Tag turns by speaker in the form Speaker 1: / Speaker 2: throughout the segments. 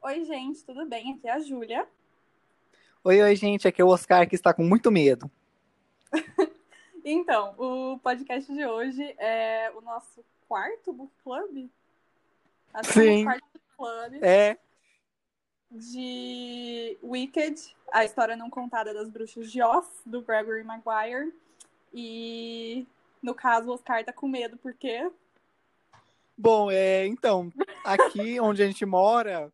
Speaker 1: Oi, gente, tudo bem? Aqui é a Júlia.
Speaker 2: Oi, oi, gente, aqui é o Oscar que está com muito medo.
Speaker 1: Então, o podcast de hoje é o nosso quarto book club? Acho que é o
Speaker 2: Sim.
Speaker 1: quarto book club
Speaker 2: É,
Speaker 1: de Wicked, a história não contada das bruxas de Oz, do Gregory Maguire. E no caso, o Oscar tá com medo porque
Speaker 2: bom, é, então, aqui onde a gente mora,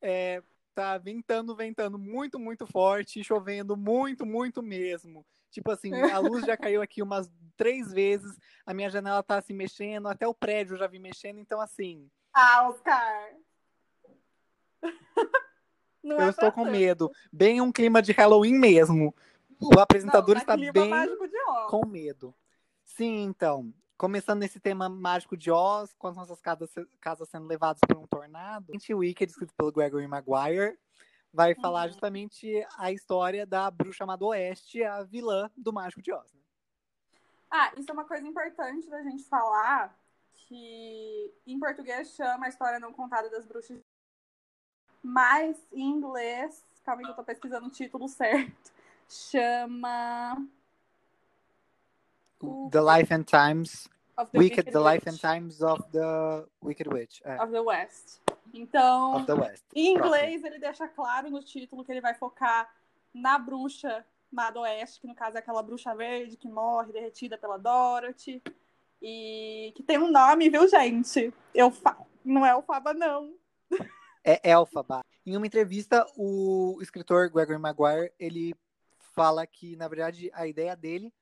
Speaker 2: é, tá ventando, ventando muito, muito forte, e chovendo muito, muito mesmo. Tipo assim, a luz já caiu aqui umas três vezes, a minha janela tá se mexendo, até o prédio já vi mexendo, então assim,
Speaker 1: Ah, Oscar! Não
Speaker 2: eu
Speaker 1: é
Speaker 2: estou com
Speaker 1: tanto.
Speaker 2: medo. Bem um clima de Halloween mesmo. O apresentador
Speaker 1: Não, tá
Speaker 2: está bem com medo. Sim, então. Começando nesse tema mágico de Oz, com as nossas casas, casas sendo levadas por um tornado. O Wicked, escrito pelo Gregory Maguire, vai falar
Speaker 1: Uhum.
Speaker 2: justamente a história da bruxa chamada Oeste, a vilã do Mágico de Oz. né?
Speaker 1: Ah, isso é uma coisa importante da gente falar, que em português chama a história não contada das bruxas, mas em inglês, calma aí que eu tô pesquisando o título certo, chama
Speaker 2: The Life and Times,
Speaker 1: Of the
Speaker 2: Wicked, The Life and Times of the Wicked Witch, é,
Speaker 1: of the West. Então,
Speaker 2: of the West.
Speaker 1: em
Speaker 2: Próximo.
Speaker 1: inglês ele deixa claro no título que ele vai focar na bruxa Mado Oeste, que no caso é aquela bruxa verde que morre derretida pela Dorothy. E que tem um nome, viu, gente? Eu fa... Não é o Faba, não.
Speaker 2: é Elphaba. Em uma entrevista, o escritor Gregory Maguire, ele fala que, na verdade, a ideia dele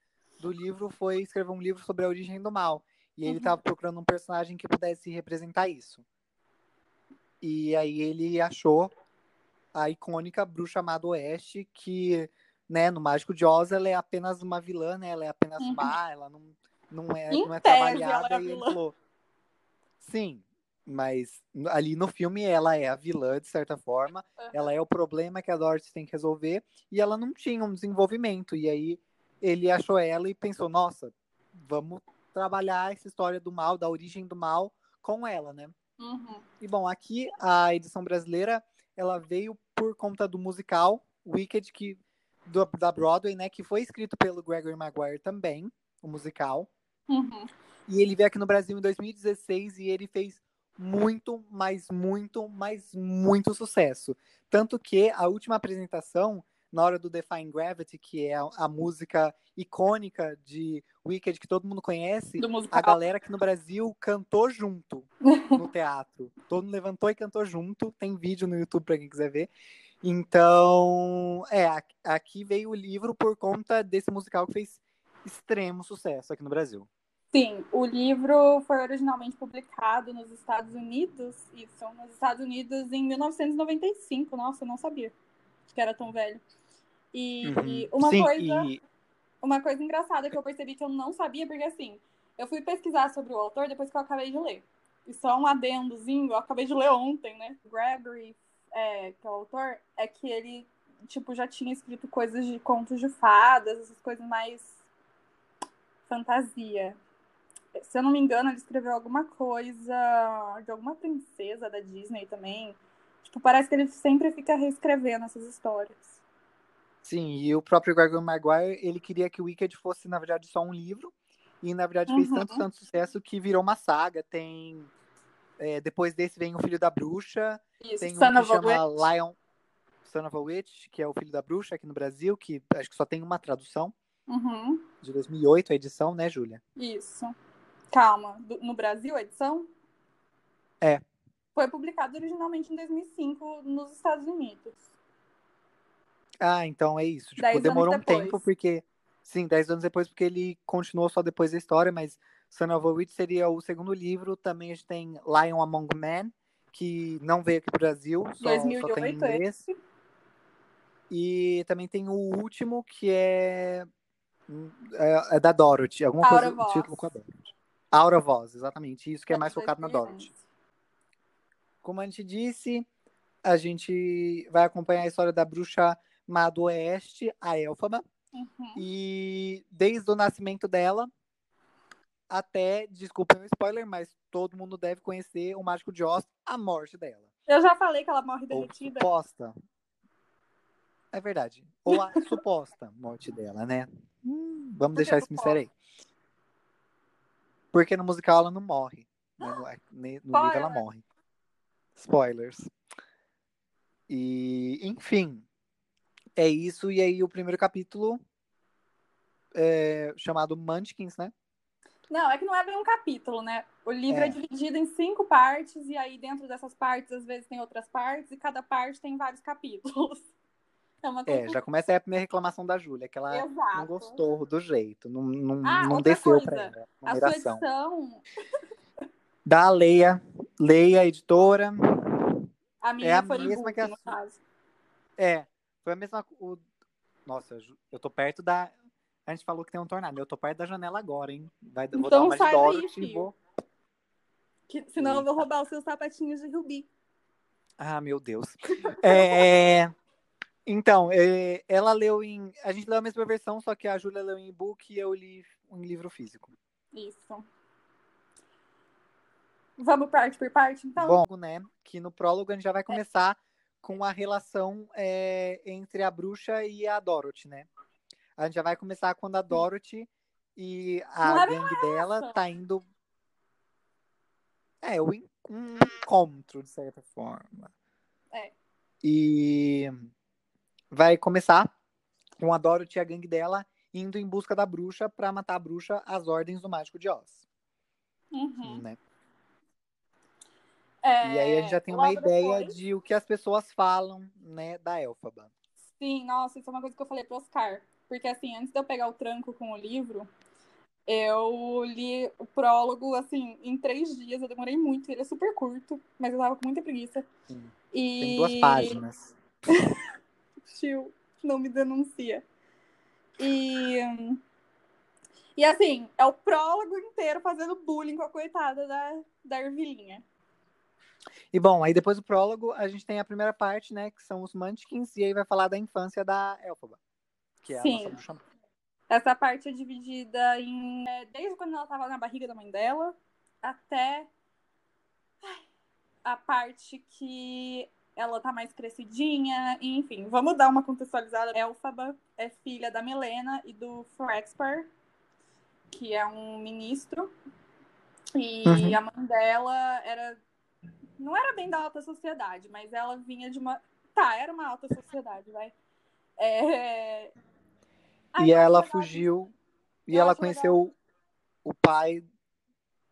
Speaker 2: do livro foi escrever um livro sobre a origem do mal. E ele
Speaker 1: Uhum.
Speaker 2: estava procurando um personagem que pudesse representar isso. E aí ele achou a icônica bruxa amada Oeste, que, né, no Mágico de Oz, ela é apenas uma vilã, né? Ela é apenas
Speaker 1: Uhum.
Speaker 2: má, ela não, não é,
Speaker 1: Em
Speaker 2: não é
Speaker 1: tese,
Speaker 2: trabalhada. e ele falou, sim, mas ali no filme ela é a vilã, de certa forma.
Speaker 1: Uhum.
Speaker 2: Ela é o problema que a Dorothy tem que resolver. E ela não tinha um desenvolvimento. E aí ele achou ela e pensou, nossa, vamos trabalhar essa história do mal, da origem do mal com ela, né?
Speaker 1: Uhum.
Speaker 2: E bom, aqui a edição brasileira, ela veio por conta do musical Wicked, que, do- da Broadway, né? Que foi escrito pelo Gregory Maguire também, o musical.
Speaker 1: Uhum.
Speaker 2: E ele veio aqui no Brasil em 2016 e ele fez muito, mas muito, mas muito sucesso. Tanto que a última apresentação, na hora do Define Gravity, que é a, a música icônica de Wicked que todo mundo conhece, a galera aqui no Brasil cantou junto no teatro. Todo mundo levantou e cantou junto. Tem vídeo no YouTube para quem quiser ver. Então, é, aqui veio o livro por conta desse musical que fez extremo sucesso aqui no Brasil.
Speaker 1: Sim, o livro foi originalmente publicado nos Estados Unidos, isso, nos Estados Unidos em 1995. Nossa, eu não sabia que era tão velho. E
Speaker 2: Uhum.
Speaker 1: uma
Speaker 2: Sim,
Speaker 1: coisa
Speaker 2: e
Speaker 1: uma coisa engraçada que eu percebi que eu não sabia, porque assim, eu fui pesquisar sobre o autor depois que eu acabei de ler. E só um adendozinho, eu acabei de ler ontem, né? Gregory, é, que é o autor, é que ele, tipo, já tinha escrito coisas de contos de fadas, essas coisas mais fantasia. Se eu não me engano, ele escreveu alguma coisa de alguma princesa da Disney também. Tipo, parece que ele sempre fica reescrevendo essas histórias.
Speaker 2: Sim, e o próprio Gregory Maguire, ele queria que o Wicked fosse, na verdade, só um livro. E, na verdade, fez
Speaker 1: Uhum.
Speaker 2: tanto, tanto sucesso que virou uma saga. Tem... é, depois desse vem o Filho da Bruxa.
Speaker 1: Isso,
Speaker 2: Tem um
Speaker 1: Son
Speaker 2: que chama
Speaker 1: Witch.
Speaker 2: Lion... Son of a Witch, que é o Filho da Bruxa aqui no Brasil, que acho que só tem uma tradução.
Speaker 1: Uhum.
Speaker 2: De 2008, a edição, né, Júlia?
Speaker 1: Isso. Calma. No Brasil, a edição?
Speaker 2: É.
Speaker 1: Foi publicado originalmente em 2005 nos Estados Unidos.
Speaker 2: Ah, então é isso. Tipo, demorou um
Speaker 1: depois.
Speaker 2: tempo, porque... Sim, dez anos depois, porque ele continuou só depois da história, mas Son of a Witch seria o segundo livro. Também a gente tem Lion Among Men, que não veio aqui pro Brasil, só, só tem em
Speaker 1: 2008,
Speaker 2: inglês.
Speaker 1: esse.
Speaker 2: E também tem o último, que é, é, é da Dorothy. Alguma
Speaker 1: Out
Speaker 2: coisa,
Speaker 1: of
Speaker 2: o
Speaker 1: Oz.
Speaker 2: título com a Dorothy. Out of Oz, exatamente. Isso que é
Speaker 1: de
Speaker 2: mais focado na
Speaker 1: 2011.
Speaker 2: Dorothy. Como a gente disse, a gente vai acompanhar a história da bruxa má do oeste, a Elfaba.
Speaker 1: Uhum.
Speaker 2: E desde o nascimento dela até, desculpem o spoiler, mas todo mundo deve conhecer o Mágico de Oz, a morte dela.
Speaker 1: Eu já falei que ela morre
Speaker 2: Ou
Speaker 1: derretida.
Speaker 2: suposta. É verdade. Ou a suposta morte dela, né? Hum, vamos deixar esse mistério aí. Porque no musical ela não morre. né? No, no livro ela
Speaker 1: Spoiler.
Speaker 2: morre. Spoilers. E, enfim. É isso. E aí o primeiro capítulo é chamado Munchkins, né?
Speaker 1: Não, é que não é bem um capítulo, né? O livro é.
Speaker 2: É.
Speaker 1: dividido em cinco partes, e aí dentro dessas partes, às vezes, tem outras partes, e cada parte tem vários capítulos. É uma
Speaker 2: É, já começa aí a primeira reclamação da Júlia, que ela
Speaker 1: Exato.
Speaker 2: não gostou do jeito, não, não,
Speaker 1: Ah,
Speaker 2: não desceu
Speaker 1: coisa.
Speaker 2: pra ela a
Speaker 1: A sua
Speaker 2: numeração.
Speaker 1: edição,
Speaker 2: Da Leia, Leia, editora,
Speaker 1: a minha
Speaker 2: a
Speaker 1: foi
Speaker 2: mesma que a
Speaker 1: no caso.
Speaker 2: é, foi a mesma. O... Nossa, eu tô perto da. A gente falou que tem um tornado, eu tô perto da janela agora, hein? Vai, vou dar
Speaker 1: Então
Speaker 2: uma de
Speaker 1: sai daí,
Speaker 2: Dorothy
Speaker 1: filho.
Speaker 2: vou.
Speaker 1: Que, senão eu vou roubar os seus sapatinhos de rubi.
Speaker 2: Ah, meu Deus. É, Então, é, ela leu em. A gente leu a mesma versão, só que a Júlia leu em e-book e eu li em livro físico.
Speaker 1: Isso. Vamos parte por parte, então?
Speaker 2: Bom, né? Que no prólogo a gente já vai começar com a relação é, entre a bruxa e a Dorothy, né? A gente já vai começar quando a Dorothy e a
Speaker 1: é
Speaker 2: gangue dela tá indo. É, um encontro, de certa forma.
Speaker 1: É.
Speaker 2: E vai começar com a Dorothy e a gangue dela indo em busca da bruxa pra matar a bruxa às ordens do Mágico de Oz.
Speaker 1: Uhum.
Speaker 2: Né?
Speaker 1: É,
Speaker 2: E aí a gente já tem uma ideia
Speaker 1: depois-
Speaker 2: de o que as pessoas falam, né, da Elfaba.
Speaker 1: Sim, nossa, isso é uma coisa que eu falei pro Oscar. Porque, assim, antes de eu pegar o tranco com o livro, eu li o prólogo, assim, em três dias. Eu demorei muito, ele é super curto, mas eu tava com muita preguiça.
Speaker 2: Sim.
Speaker 1: E...
Speaker 2: Tem duas páginas.
Speaker 1: Tio, não me denuncia. E... E, assim, é o prólogo inteiro fazendo bullying com a coitada da, da Ervilinha.
Speaker 2: E bom, aí depois do prólogo, a gente tem a primeira parte, né, que são os Munchkins, e aí vai falar da infância da Elfaba, que é a
Speaker 1: Sim.
Speaker 2: nossa bruxa má.
Speaker 1: Essa parte é dividida em. é, desde quando ela tava na barriga da mãe dela até a parte que ela tá mais crescidinha. Enfim, vamos dar uma contextualizada. Elfaba é filha da Milena e do Frexper, que é um ministro. E
Speaker 2: Uhum.
Speaker 1: a mãe dela era. Não era bem da alta sociedade, mas ela vinha de uma. Tá, era uma alta sociedade, vai. É...
Speaker 2: E ela fugiu, e ela conheceu o pai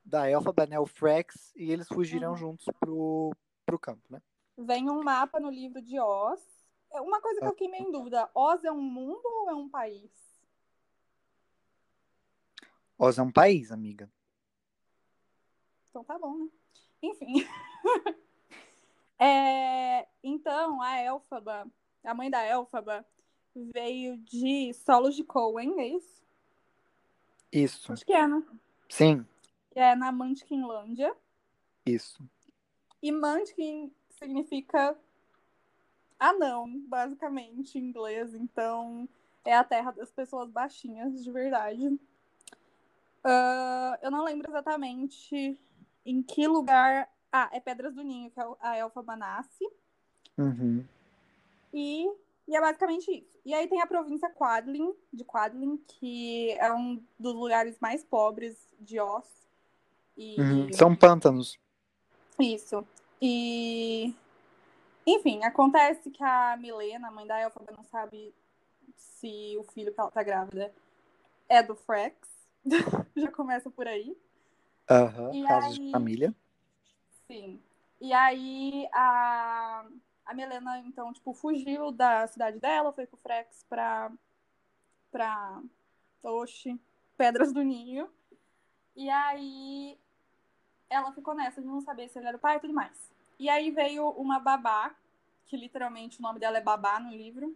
Speaker 2: da Elfaba, né, o Frex, e eles fugiram
Speaker 1: Uhum.
Speaker 2: juntos pro, pro campo, né?
Speaker 1: Vem um mapa no livro de Oz. É Uma coisa que eu fiquei meio em dúvida: Oz é um mundo ou é um país?
Speaker 2: Oz é um país, amiga.
Speaker 1: Então tá bom, né? Enfim. É, então, a Elfaba, a mãe da Elfaba, veio de Solos de Cohen, é isso?
Speaker 2: Isso.
Speaker 1: Acho que é, né?
Speaker 2: Sim,
Speaker 1: Que é na Munchkinlândia.
Speaker 2: isso.
Speaker 1: E Munchkin significa anão, basicamente, em inglês. Então, é a terra das pessoas baixinhas, de verdade. Ah, eu não lembro exatamente em que lugar. Ah, é Pedras do Ninho, que é a Elfaba nasce.
Speaker 2: Uhum.
Speaker 1: E, e é basicamente isso. E aí tem a província Quadlin, de Quadlin, que é um dos lugares mais pobres de Oz. E,
Speaker 2: Uhum. São pântanos.
Speaker 1: Isso. E. Enfim, acontece que a Milena, a mãe da Elfaba, não sabe se o filho que ela tá grávida é do Frex. Já começa por aí. E
Speaker 2: casos de
Speaker 1: aí-
Speaker 2: família.
Speaker 1: Sim. E aí a, a Milena, então, tipo, fugiu da cidade dela, foi com o Frex pra. pra. Oxi, Pedras do Ninho. E aí ela ficou nessa de não saber se ele era o pai e tudo mais. E aí veio uma babá, que literalmente o nome dela é babá no livro,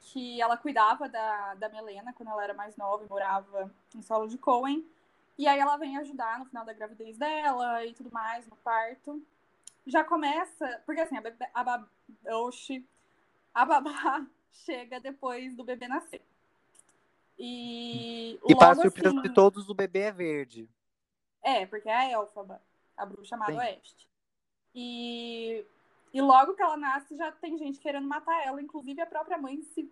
Speaker 1: que ela cuidava da, da Melena quando ela era mais nova e morava em solo de Cohen. E aí ela vem ajudar no final da gravidez dela e tudo mais, no parto. Já começa, porque assim, a, bebê, a, bab, oxi, a babá chega depois do bebê nascer. E,
Speaker 2: E para surpresa
Speaker 1: assim,
Speaker 2: de todos, o bebê é verde.
Speaker 1: é, porque é a Elfaba, a bruxa chamada
Speaker 2: Sim.
Speaker 1: Oeste. E, e logo que ela nasce, já tem gente querendo matar ela. Inclusive, a própria mãe se,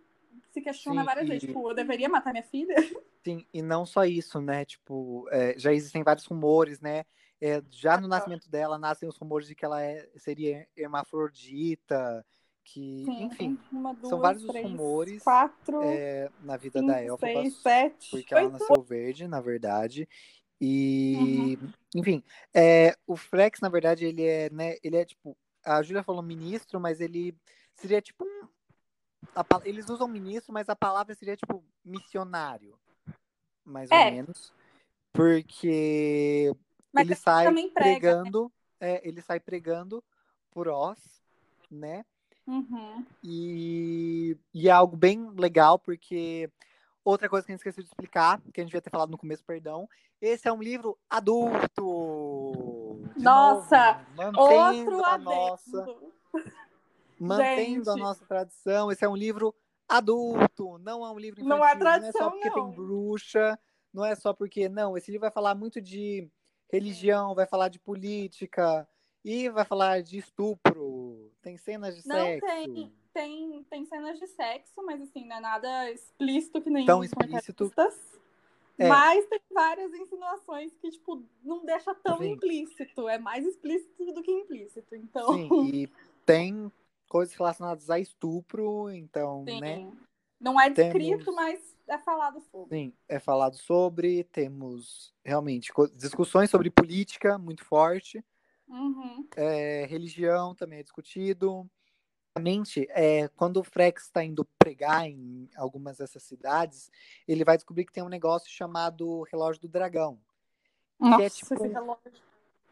Speaker 1: se questiona
Speaker 2: Sim,
Speaker 1: várias
Speaker 2: e-
Speaker 1: vezes. Tipo, eu deveria matar minha filha?
Speaker 2: Sim, e não só isso, né? Tipo, é, já existem vários rumores, né? É, já no nascimento dela nascem os rumores de que ela é, seria hermafrodita, que,
Speaker 1: Sim,
Speaker 2: enfim,
Speaker 1: uma, duas,
Speaker 2: são vários os
Speaker 1: três,
Speaker 2: rumores,
Speaker 1: quatro,
Speaker 2: é, na vida
Speaker 1: cinco,
Speaker 2: da Elphaba,
Speaker 1: seis, sete,
Speaker 2: porque ela
Speaker 1: oito.
Speaker 2: nasceu verde, na verdade. E,
Speaker 1: Uhum.
Speaker 2: enfim, é, o Flex, na verdade, ele é, né? Ele é tipo, a Júlia falou ministro, mas ele seria tipo um. A eles usam ministro, mas a palavra seria tipo missionário, mais ou
Speaker 1: É.
Speaker 2: menos, porque
Speaker 1: Mas
Speaker 2: ele sai
Speaker 1: prega, né?
Speaker 2: pregando, é, ele sai pregando por Oz, né?
Speaker 1: Uhum.
Speaker 2: E, e é algo bem legal, porque outra coisa que a gente esqueceu de explicar, que a gente devia ter falado no começo, perdão, esse é um livro adulto. De
Speaker 1: Nossa,
Speaker 2: novo,
Speaker 1: Outro
Speaker 2: a
Speaker 1: adendo.
Speaker 2: nossa, mantendo a
Speaker 1: Gente.
Speaker 2: nossa tradição. Esse é um livro adulto, não é um livro infantil.
Speaker 1: Não é
Speaker 2: não é só
Speaker 1: tradição,
Speaker 2: porque
Speaker 1: não.
Speaker 2: tem bruxa, não é só porque não. Esse livro vai falar muito de religião, vai falar de política e vai falar de estupro. Tem cenas de
Speaker 1: Não
Speaker 2: sexo.
Speaker 1: tem, tem, tem cenas de sexo, mas assim, não é nada explícito que nem
Speaker 2: Tão explícito. É.
Speaker 1: Mas tem várias insinuações que, tipo, não deixa tão
Speaker 2: Sim.
Speaker 1: implícito. É mais explícito do que implícito. Então,
Speaker 2: Sim, e tem coisas relacionadas a estupro, então,
Speaker 1: sim.
Speaker 2: né?
Speaker 1: Não é descrito,
Speaker 2: Temos-
Speaker 1: mas é falado sobre.
Speaker 2: Sim, é falado sobre, temos realmente discussões sobre política muito forte,
Speaker 1: Uhum.
Speaker 2: é, religião também é discutido. Realmente, é, quando o Frex está indo pregar em algumas dessas cidades, ele vai descobrir que tem um negócio chamado Relógio do Dragão,
Speaker 1: Nossa,
Speaker 2: é tipo um-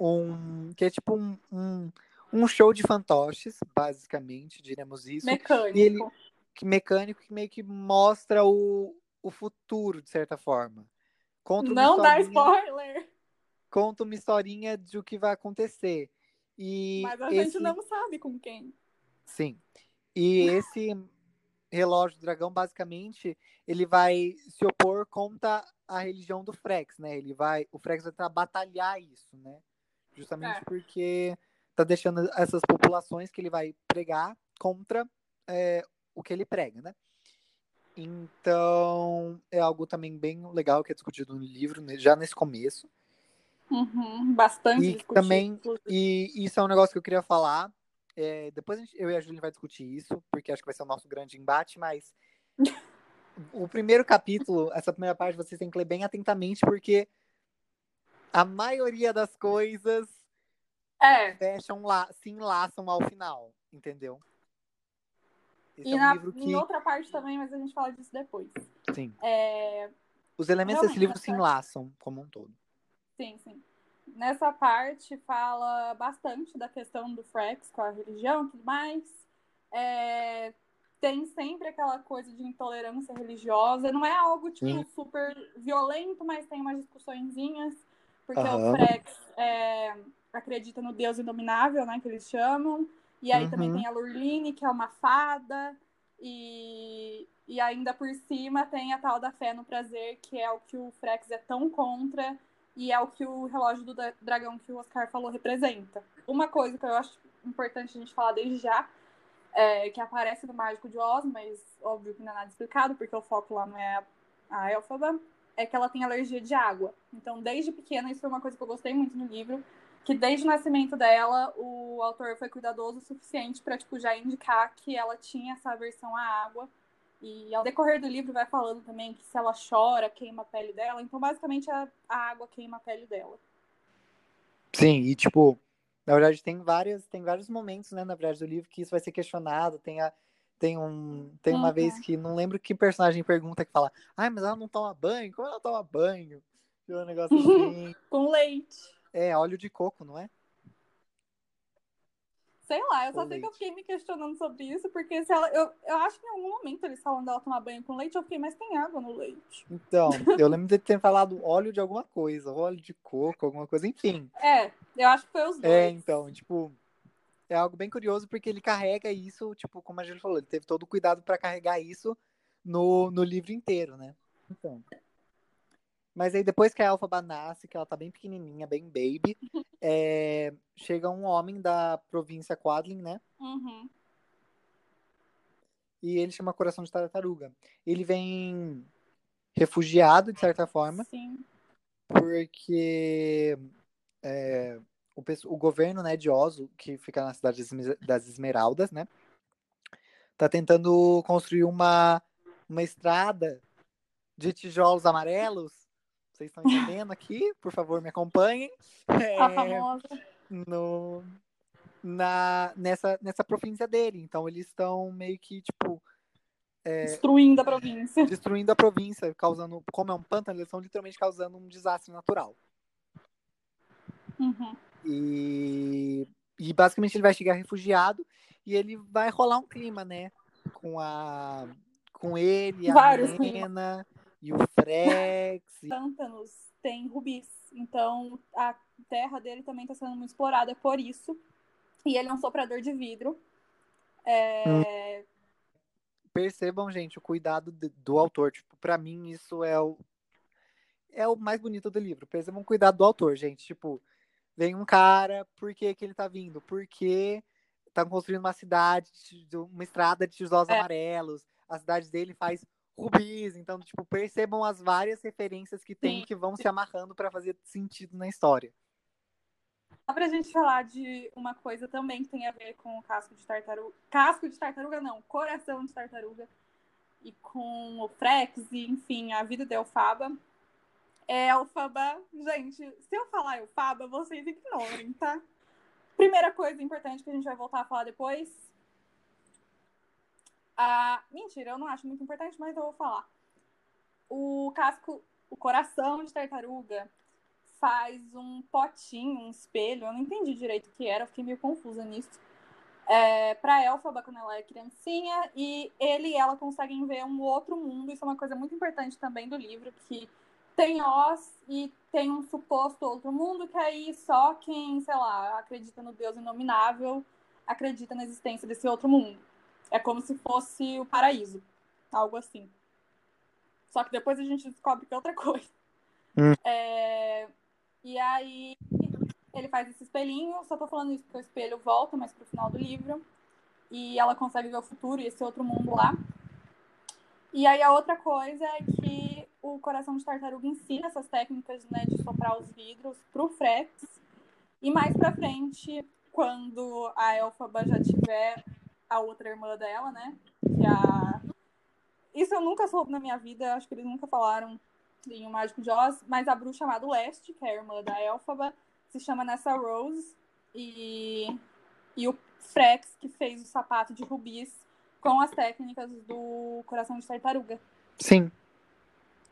Speaker 2: um, que é tipo um, um, um show de fantoches, basicamente, diremos isso.
Speaker 1: Mecânico.
Speaker 2: E ele- que mecânico que meio que mostra o, o futuro, de certa forma. Conta
Speaker 1: Não dá spoiler.
Speaker 2: Conta uma historinha de o que vai acontecer. E
Speaker 1: Mas a
Speaker 2: esse,
Speaker 1: gente não sabe com quem.
Speaker 2: Sim. E esse relógio do dragão, basicamente, ele vai se opor contra a religião do Frex, né? Ele vai, o Frex vai batalhar isso, né? Justamente
Speaker 1: É.
Speaker 2: porque tá deixando essas populações que ele vai pregar contra é, o que ele prega, né? Então, é algo também bem legal que é discutido no livro, né, já nesse começo.
Speaker 1: Uhum, Bastante
Speaker 2: E
Speaker 1: discutido,
Speaker 2: também-. E isso é um negócio que eu queria falar. É, depois a gente- eu e a Júlia vai discutir isso, porque acho que vai ser o nosso grande embate, mas o primeiro capítulo, essa primeira parte, vocês têm que ler bem atentamente, porque a maioria das coisas
Speaker 1: É,
Speaker 2: fecham lá, se enlaçam ao final, entendeu? Esse
Speaker 1: e
Speaker 2: é um
Speaker 1: na,
Speaker 2: que.
Speaker 1: em outra parte também, mas a gente fala disso depois.
Speaker 2: Sim.
Speaker 1: É,
Speaker 2: Os elementos desse livro se enlaçam como um todo.
Speaker 1: sim, sim. Nessa parte fala bastante da questão do Frex com a religião e tudo mais. É, tem sempre aquela coisa de intolerância religiosa. Não é algo, tipo,
Speaker 2: Sim.
Speaker 1: super violento, mas tem umas discussõezinhas. Porque
Speaker 2: Aham.
Speaker 1: o Frex é, acredita no Deus inominável, né, que eles chamam. E aí também
Speaker 2: Uhum.
Speaker 1: tem a Lurline, que é uma fada. E, e ainda por cima tem a tal da fé no prazer, que é o que o Frex é tão contra. E é o que o relógio do dra- dragão que o Oscar falou representa. Uma coisa que eu acho importante a gente falar desde já, é, que aparece no Mágico de Oz, mas óbvio que não é nada explicado, porque o foco lá não é a, a Elfaba, é que ela tem alergia de água. Então, desde pequena, isso foi uma coisa que eu gostei muito no livro, que desde o nascimento dela, o autor foi cuidadoso o suficiente para tipo, já indicar que ela tinha essa aversão à água. E ao decorrer do livro vai falando também que se ela chora, queima a pele dela. Então, basicamente, a, a água queima a pele dela.
Speaker 2: Sim, e tipo, na verdade tem várias, tem vários momentos, né, na verdade do livro que isso vai ser questionado, tem a tem um, tem uma
Speaker 1: Uhum.
Speaker 2: vez que não lembro que personagem pergunta que fala: "Ai, mas ela não toma banho? Como ela toma banho?" E um negócio assim.
Speaker 1: Com leite.
Speaker 2: É óleo de coco, não é?
Speaker 1: Sei lá, eu só
Speaker 2: Com
Speaker 1: sei que eu fiquei me questionando sobre isso, porque se ela. Eu, eu acho que em algum momento eles falam dela tomar banho com leite, eu fiquei, mas tem água no leite.
Speaker 2: Então, eu lembro de ter falado óleo de alguma coisa, óleo de coco, alguma coisa, enfim.
Speaker 1: É, eu acho que foi os dois.
Speaker 2: É, então, tipo, é algo bem curioso porque ele carrega isso, tipo, como a gente falou, ele teve todo o cuidado para carregar isso no, no livro inteiro, né? Então. Mas aí depois que a Elphaba nasce, que ela tá bem pequenininha, bem baby, é, chega um homem da província Quadlin, né?
Speaker 1: Uhum.
Speaker 2: E ele chama Coração de Tartaruga. Ele vem refugiado, de certa forma,
Speaker 1: Sim.
Speaker 2: porque é, o, o governo né, de Ozo, que fica na cidade das Esmeraldas, né? Tá tentando construir uma, uma estrada de tijolos amarelos. Vocês estão entendendo aqui? Por favor, me acompanhem.
Speaker 1: A
Speaker 2: É,
Speaker 1: famosa.
Speaker 2: no, na, nessa, nessa província dele. Então eles estão meio que, tipo,
Speaker 1: Destruindo a província.
Speaker 2: destruindo a província, causando, como é um pântano, eles estão literalmente causando um desastre natural.
Speaker 1: Uhum.
Speaker 2: E, e basicamente ele vai chegar refugiado e ele vai rolar um clima, né? Com a com ele, a
Speaker 1: Vários
Speaker 2: Milena e o Frex. e-
Speaker 1: Pântanos tem rubis. Então a terra dele também está sendo muito explorada por isso. E ele é um soprador de vidro. É,
Speaker 2: Percebam, gente, o cuidado de- do autor. Tipo, para mim isso é o é o mais bonito do livro. Percebam o cuidado do autor, gente. Tipo, vem um cara, por que que ele tá vindo? Porque tá construindo uma cidade, de- uma estrada de tijolos
Speaker 1: É.
Speaker 2: amarelos. A cidade dele faz rubis. Então, tipo, percebam as várias referências que tem
Speaker 1: Sim.
Speaker 2: que vão se amarrando para fazer sentido na história.
Speaker 1: Só pra gente falar de uma coisa também que tem a ver com o casco de tartaruga. Casco de tartaruga, não, coração de tartaruga. E com o Frex, e enfim, a vida de Elfaba. Elfaba, gente, se eu falar Elfaba, vocês ignorem, tá? Primeira coisa importante que a gente vai voltar a falar depois. Ah, mentira, eu não acho muito importante, mas eu vou falar. O casco, o coração de tartaruga faz um potinho, um espelho, eu não entendi direito o que era, eu fiquei meio confusa nisso. É, pra Elfaba quando ela é criancinha, e ele e ela conseguem ver um outro mundo. Isso é uma coisa muito importante também do livro, que tem Oz e tem um suposto outro mundo, que aí só quem, sei lá, acredita no Deus inominável acredita na existência desse outro mundo. É como se fosse o paraíso, algo assim. Só que depois a gente descobre que é outra coisa.
Speaker 2: Hum.
Speaker 1: É, e aí ele faz esse espelhinho, só tô falando isso porque o espelho volta mais pro final do livro. E ela consegue ver o futuro e esse outro mundo lá. E aí a outra coisa é que o coração de tartaruga ensina essas técnicas né, de soprar os vidros pro Frex. E mais pra frente, quando a Elfaba já tiver a outra irmã dela, né? Que é a... Isso eu nunca soube na minha vida, acho que eles nunca falaram em O Mágico de Oz, mas a bruxa chamada Leste, que é a irmã da Elfaba, se chama Nessa Rose. E, e o Frex, que fez o sapato de rubis com as técnicas do coração de tartaruga.
Speaker 2: Sim.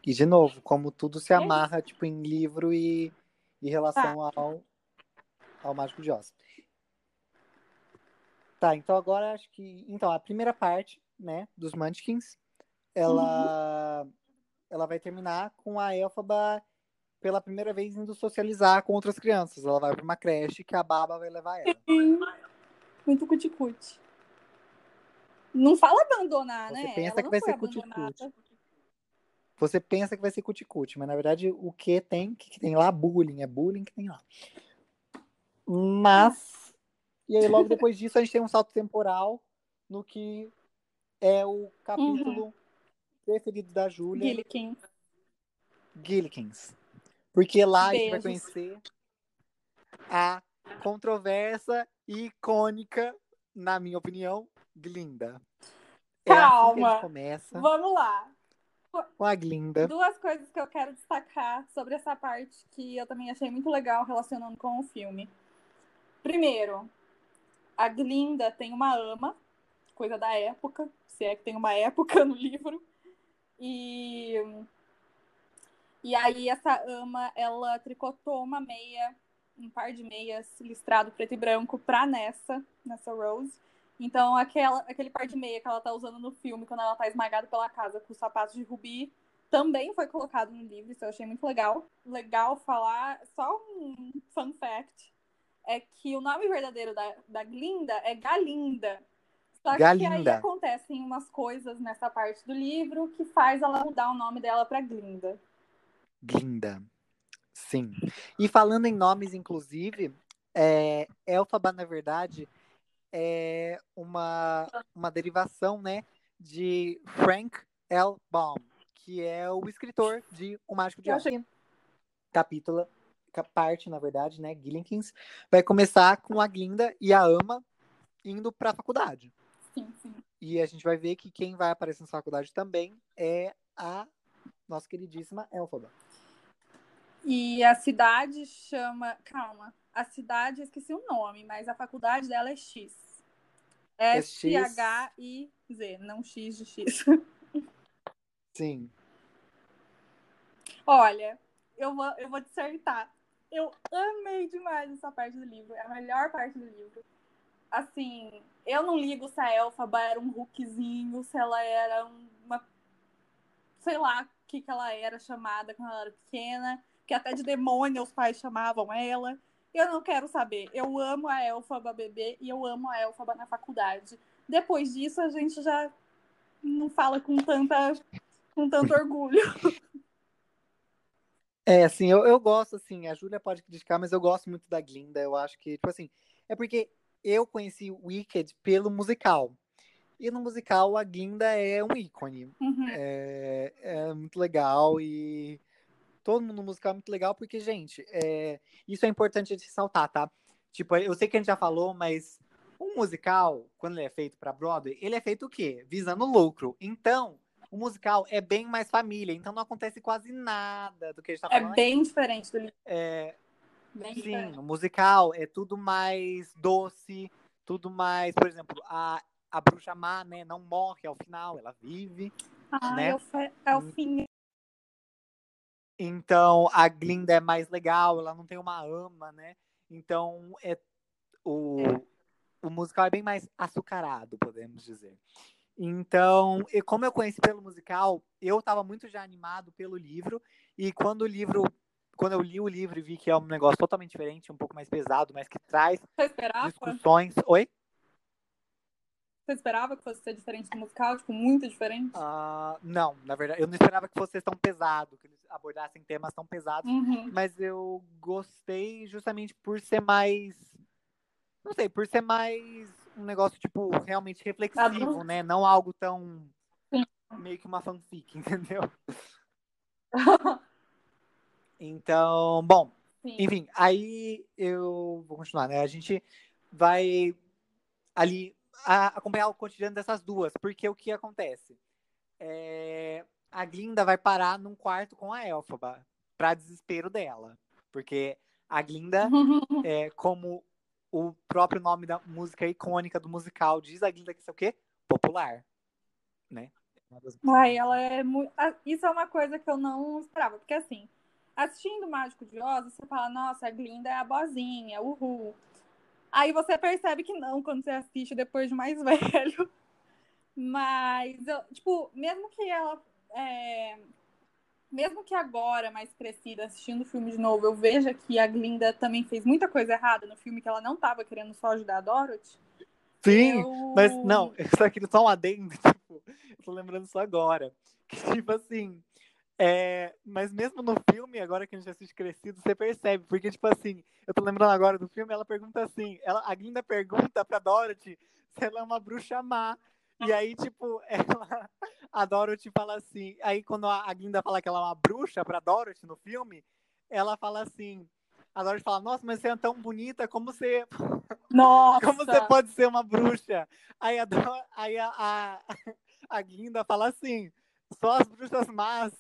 Speaker 2: E de novo, como tudo se
Speaker 1: É
Speaker 2: amarra, tipo, em livro e em relação ao, ao Mágico de Oz. Tá, então agora acho que. Então, a primeira parte, né, dos Munchkins, ela, ela vai terminar com a Elfaba pela primeira vez indo socializar com outras crianças. Ela vai pra uma creche que a Baba vai levar ela.
Speaker 1: Muito cuticute. Não fala abandonar,
Speaker 2: Você
Speaker 1: né?
Speaker 2: pensa
Speaker 1: Ela
Speaker 2: que vai ser cuticute. Você pensa que vai ser cuticute, mas na verdade o que tem, que tem lá? Bullying. É bullying que tem lá. Mas. E aí, logo depois disso, a gente tem um salto temporal no que é o capítulo preferido da Júlia,
Speaker 1: Gillikin.
Speaker 2: Gillikins. Porque lá a gente vai
Speaker 1: Beijos.
Speaker 2: conhecer a controversa e icônica, na minha opinião, Glinda. É assim
Speaker 1: Calma.
Speaker 2: gente começa
Speaker 1: Vamos lá.
Speaker 2: com a Glinda.
Speaker 1: Duas coisas que eu quero destacar sobre essa parte que eu também achei muito legal relacionando com o filme. Primeiro, a Glinda tem uma ama, coisa da época, se é que tem uma época no livro. E e aí essa ama, ela tricotou uma meia, um par de meias listrado preto e branco pra Nessa, Nessa Rose. Então aquela, aquele par de meia que ela tá usando no filme quando ela tá esmagada pela casa com os sapatos de rubi também foi colocado no livro, isso eu achei muito legal. Legal falar, só um fun fact, é que o nome verdadeiro da, da Glinda é Galinda. Só que aí
Speaker 2: Galinda.
Speaker 1: acontecem umas coisas nessa parte do livro que faz ela mudar o nome dela pra Glinda.
Speaker 2: Glinda. Sim. E falando em nomes, inclusive, é, Elfaba, na verdade, é uma, uma derivação, né, de Frank L. Baum, que é o escritor de O Mágico de Oz. Capítulo, parte, na verdade, né, Gillinkins, vai começar com a Glinda e a Ama indo para a faculdade.
Speaker 1: Sim, sim.
Speaker 2: E a gente vai ver que quem vai aparecer na faculdade também é a nossa queridíssima Elfaba.
Speaker 1: E a cidade chama. Calma. A cidade, esqueci o nome, mas a faculdade dela é X. S-H-I-Z, não X de X.
Speaker 2: Sim.
Speaker 1: Olha, eu vou, eu vou dissertar. Eu amei demais essa parte do livro. É a melhor parte do livro. Assim, eu não ligo se a Elfaba era um Hulkzinho, se ela era uma. Sei lá o que, que ela era chamada quando ela era pequena. Que até de demônio os pais chamavam ela. Eu não quero saber. Eu amo a Elfaba bebê e eu amo a Elfaba na faculdade. Depois disso, a gente já não fala com tanta com tanto orgulho.
Speaker 2: É, assim, eu, eu gosto, assim, a Júlia pode criticar, mas eu gosto muito da Glinda. Eu acho que, tipo assim, é porque eu conheci Wicked pelo musical. E no musical a Glinda é um ícone.
Speaker 1: Uhum.
Speaker 2: É, é, muito legal e todo mundo no musical é muito legal porque, gente, é, isso é importante de ressaltar, tá? Tipo, eu sei que a gente já falou, mas um musical, quando ele é feito para Broadway, ele é feito o quê? Visando lucro. Então, o musical é bem mais família, então não acontece quase nada do que a gente tá
Speaker 1: é
Speaker 2: falando.
Speaker 1: É bem diferente do livro.
Speaker 2: É,
Speaker 1: bem
Speaker 2: sim,
Speaker 1: diferente.
Speaker 2: o musical é tudo mais doce, tudo mais, por exemplo, a, a bruxa má, né, não morre ao final, ela vive.
Speaker 1: Ah,
Speaker 2: né?
Speaker 1: é, o, é o fim.
Speaker 2: Então, a Glinda é mais legal, ela não tem uma ama, né? Então, é o, é. o musical é bem mais açucarado, podemos dizer. Então, e como eu conheci pelo musical, eu estava muito já animado pelo livro. E quando o livro, quando eu li o livro e vi que é um negócio totalmente diferente, um pouco mais pesado, mas que traz discussões. Oi?
Speaker 1: Você esperava que fosse ser diferente do musical? Tipo, muito diferente?
Speaker 2: Uh, não, na verdade, eu não esperava que fosse tão pesado, que eles abordassem temas tão pesados.
Speaker 1: Uhum.
Speaker 2: Mas eu gostei justamente por ser mais. Não sei, por ser mais um negócio, tipo, realmente reflexivo, né? Não algo tão. Meio que uma fanfic, entendeu? então, bom.
Speaker 1: Sim.
Speaker 2: Enfim, aí eu vou continuar, né? A gente vai ali acompanhar o cotidiano dessas duas, porque o que acontece? É, a Glinda vai parar num quarto com a Elfaba, para desespero dela. Porque a Glinda, é, como o próprio nome da música icônica do musical diz, a Glinda que isso é o quê? Popular. Né?
Speaker 1: Uai, ela é muito. Isso é uma coisa que eu não esperava, porque assim, assistindo Mágico de Oz, você fala, nossa, a Glinda é a bozinha, uhul. Aí você percebe que não quando você assiste depois de mais velho. Mas, eu, tipo, mesmo que ela. É... Mesmo que agora, mais crescida, assistindo o filme de novo, eu veja que a Glinda também fez muita coisa errada no filme, que ela não estava querendo só ajudar a Dorothy.
Speaker 2: Sim,
Speaker 1: eu...
Speaker 2: mas não, eu só queria só um adendo, tipo, eu tô lembrando só agora. Que, tipo assim, é, mas mesmo no filme, agora que a gente assiste crescido, você percebe, porque, tipo assim, eu tô lembrando agora do filme, ela pergunta assim, ela, a Glinda pergunta pra Dorothy se ela é uma bruxa má. E aí, tipo, ela, a Dorothy fala assim, aí quando a Glinda fala que ela é uma bruxa pra Dorothy no filme, ela fala assim, a Dorothy fala, nossa, mas você é tão bonita, como você...
Speaker 1: Nossa!
Speaker 2: como você pode ser uma bruxa? Aí a, aí a, a, a Glinda fala assim, só as bruxas más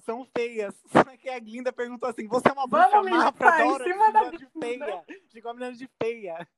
Speaker 2: são feias. Só que a Glinda perguntou assim: você é uma bruxa
Speaker 1: Vamos
Speaker 2: má pra?
Speaker 1: Da
Speaker 2: de feia. Chegou a menina de feia.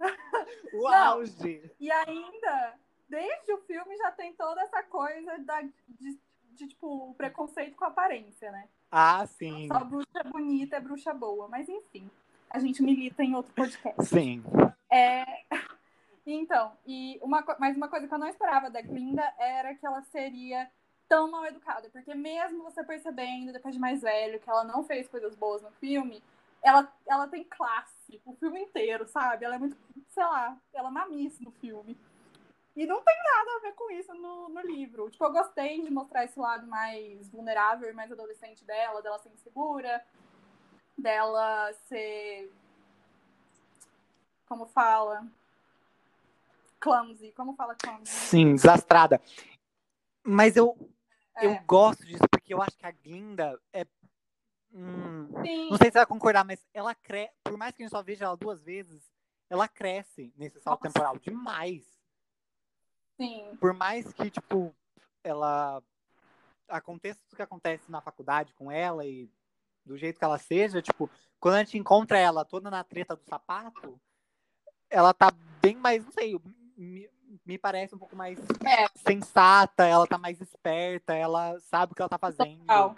Speaker 2: o auge.
Speaker 1: E ainda, desde o filme já tem toda essa coisa da, de, de, tipo, preconceito com aparência, né?
Speaker 2: Ah, sim.
Speaker 1: Só bruxa bonita é bruxa boa. Mas enfim, a gente milita em outro podcast.
Speaker 2: Sim.
Speaker 1: É. Então, e uma, mas uma coisa que eu não esperava da Glinda era que ela seria tão mal educada, porque mesmo você percebendo depois de mais velho que ela não fez coisas boas no filme, ela, ela tem classe o filme inteiro, sabe? Ela é muito, sei lá, ela é mamice no filme. E não tem nada a ver com isso no, no livro. Tipo, eu gostei de mostrar esse lado mais vulnerável e mais adolescente dela, dela ser insegura, dela ser. Como fala? Clumsy. Como fala clumsy?
Speaker 2: Sim, desastrada. Mas eu,
Speaker 1: É.
Speaker 2: eu gosto disso porque eu acho que a Glinda é. Hum, não sei se vai concordar, mas ela cresce. Por mais que a gente só veja ela duas vezes, ela cresce nesse salto
Speaker 1: Nossa.
Speaker 2: temporal demais.
Speaker 1: Sim.
Speaker 2: Por mais que, tipo, ela. Aconteça tudo que acontece na faculdade com ela e do jeito que ela seja, tipo, quando a gente encontra ela toda na treta do sapato, ela tá bem mais, não sei, me, me parece um pouco mais
Speaker 1: É.
Speaker 2: sensata, ela tá mais esperta, ela sabe o que ela tá fazendo.
Speaker 1: Total.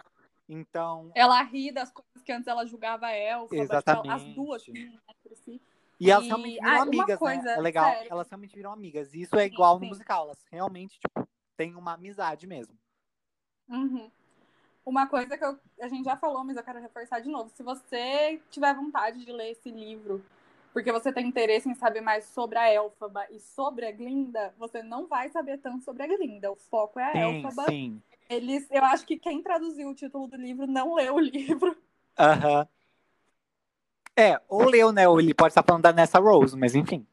Speaker 2: Então,
Speaker 1: Ela ri das coisas que antes ela julgava Elfa. tipo, as
Speaker 2: Exatamente.
Speaker 1: duas meninas entre si.
Speaker 2: e elas
Speaker 1: E-
Speaker 2: realmente
Speaker 1: ah,
Speaker 2: viram
Speaker 1: uma
Speaker 2: amigas,
Speaker 1: coisa,
Speaker 2: né? É legal,
Speaker 1: sério.
Speaker 2: elas realmente viram amigas. E isso é
Speaker 1: Sim,
Speaker 2: igual no
Speaker 1: sim.
Speaker 2: musical, elas realmente, tipo, têm uma amizade mesmo.
Speaker 1: Uhum. Uma coisa que eu- a gente já falou, mas eu quero reforçar de novo. Se você tiver vontade de ler esse livro, porque você tem interesse em saber mais sobre a Elfaba e sobre a Glinda, você não vai saber tanto sobre a Glinda. O foco é a
Speaker 2: Sim,
Speaker 1: Elfaba.
Speaker 2: sim.
Speaker 1: Eles, eu acho que quem traduziu o título do livro não leu o livro.
Speaker 2: Aham. É, ou leu, né? Ou ele pode estar falando da Nessa Rose, mas enfim.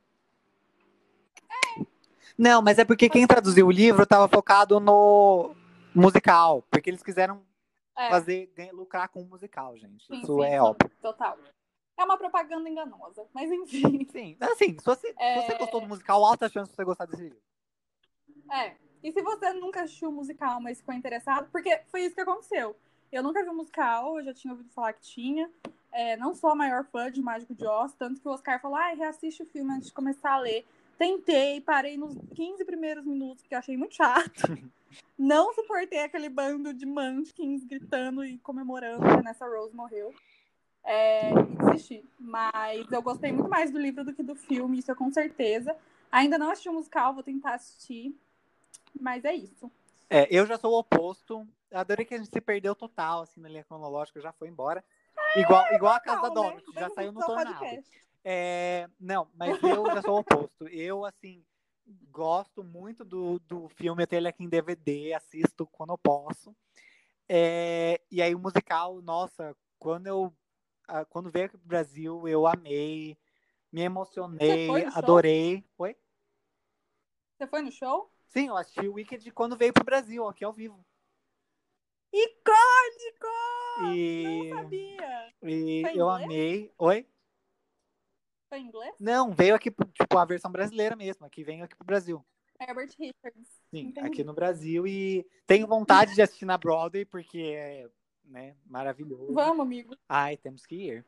Speaker 2: Não, mas é porque quem traduziu o livro estava focado no musical, porque eles quiseram
Speaker 1: É,
Speaker 2: fazer ganhar- lucrar com o musical, gente.
Speaker 1: sim,
Speaker 2: Isso
Speaker 1: sim,
Speaker 2: é
Speaker 1: sim,
Speaker 2: óbvio.
Speaker 1: Total. É uma propaganda enganosa, mas enfim.
Speaker 2: Sim, assim, se você,
Speaker 1: É.
Speaker 2: se você gostou do musical, alta chance de você gostar desse livro.
Speaker 1: É. E se você nunca assistiu o musical, mas ficou interessado, porque foi isso que aconteceu. Eu nunca vi o musical, eu já tinha ouvido falar que tinha. É, não sou a maior fã de Mágico de Oz, tanto que o Oscar falou, ai, reassiste o filme antes de começar a ler. Tentei, parei nos 15 primeiros minutos, porque eu achei muito chato. Não suportei aquele bando de munchkins gritando e comemorando que Nessa Rose morreu. É, e desisti. Mas eu gostei muito mais do livro do que do filme, isso é com certeza. Ainda não assisti o musical, vou tentar assistir. Mas é isso.
Speaker 2: É, eu já sou o oposto. Adorei que a gente se perdeu total, assim, na linha cronológica, já foi embora. Igual, igual a casa da
Speaker 1: Normal, né?
Speaker 2: Dorothy, já saiu no tornado. É, não, mas eu já sou o oposto. Eu, assim, gosto muito do, do filme, eu tenho ele aqui em DVD, assisto quando eu posso. É, e aí o musical, nossa, quando eu quando veio aqui pro Brasil, eu amei, me emocionei,
Speaker 1: no show?
Speaker 2: adorei. Oi?
Speaker 1: Você foi no show?
Speaker 2: Sim, eu assisti o Wicked quando veio pro Brasil, aqui ao vivo.
Speaker 1: Icônico!
Speaker 2: E,
Speaker 1: Não sabia.
Speaker 2: e
Speaker 1: Foi
Speaker 2: eu
Speaker 1: inglês?
Speaker 2: amei. Oi?
Speaker 1: Foi em inglês?
Speaker 2: Não, veio aqui, tipo, a versão brasileira mesmo, aqui veio aqui pro Brasil.
Speaker 1: Herbert Richards.
Speaker 2: Sim,
Speaker 1: Entendi.
Speaker 2: aqui no Brasil e tenho vontade de assistir na Broadway porque é, né, maravilhoso.
Speaker 1: Vamos, amigo.
Speaker 2: Ai, temos que ir.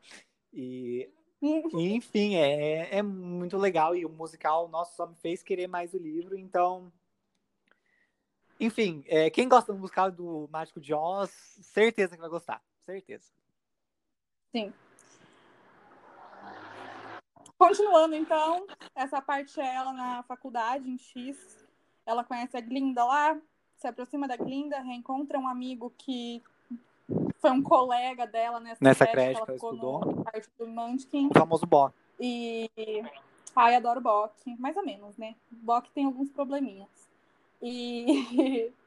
Speaker 2: E,
Speaker 1: Hum,
Speaker 2: e, enfim, é, é muito legal e o musical, nossa, só me fez querer mais o livro, então enfim, é, quem gosta do musical do Mágico de Oz, certeza que vai gostar, certeza.
Speaker 1: Continuando, então, essa parte é ela na faculdade, em X. Ela conhece a Glinda lá, se aproxima da Glinda, reencontra um amigo que foi um colega dela nessa,
Speaker 2: Nessa
Speaker 1: creche que ela ficou no parte do Munchkin.
Speaker 2: O famoso Bó.
Speaker 1: E. Ai, adoro Bock. Mais ou menos, né? Bock tem alguns probleminhas. E.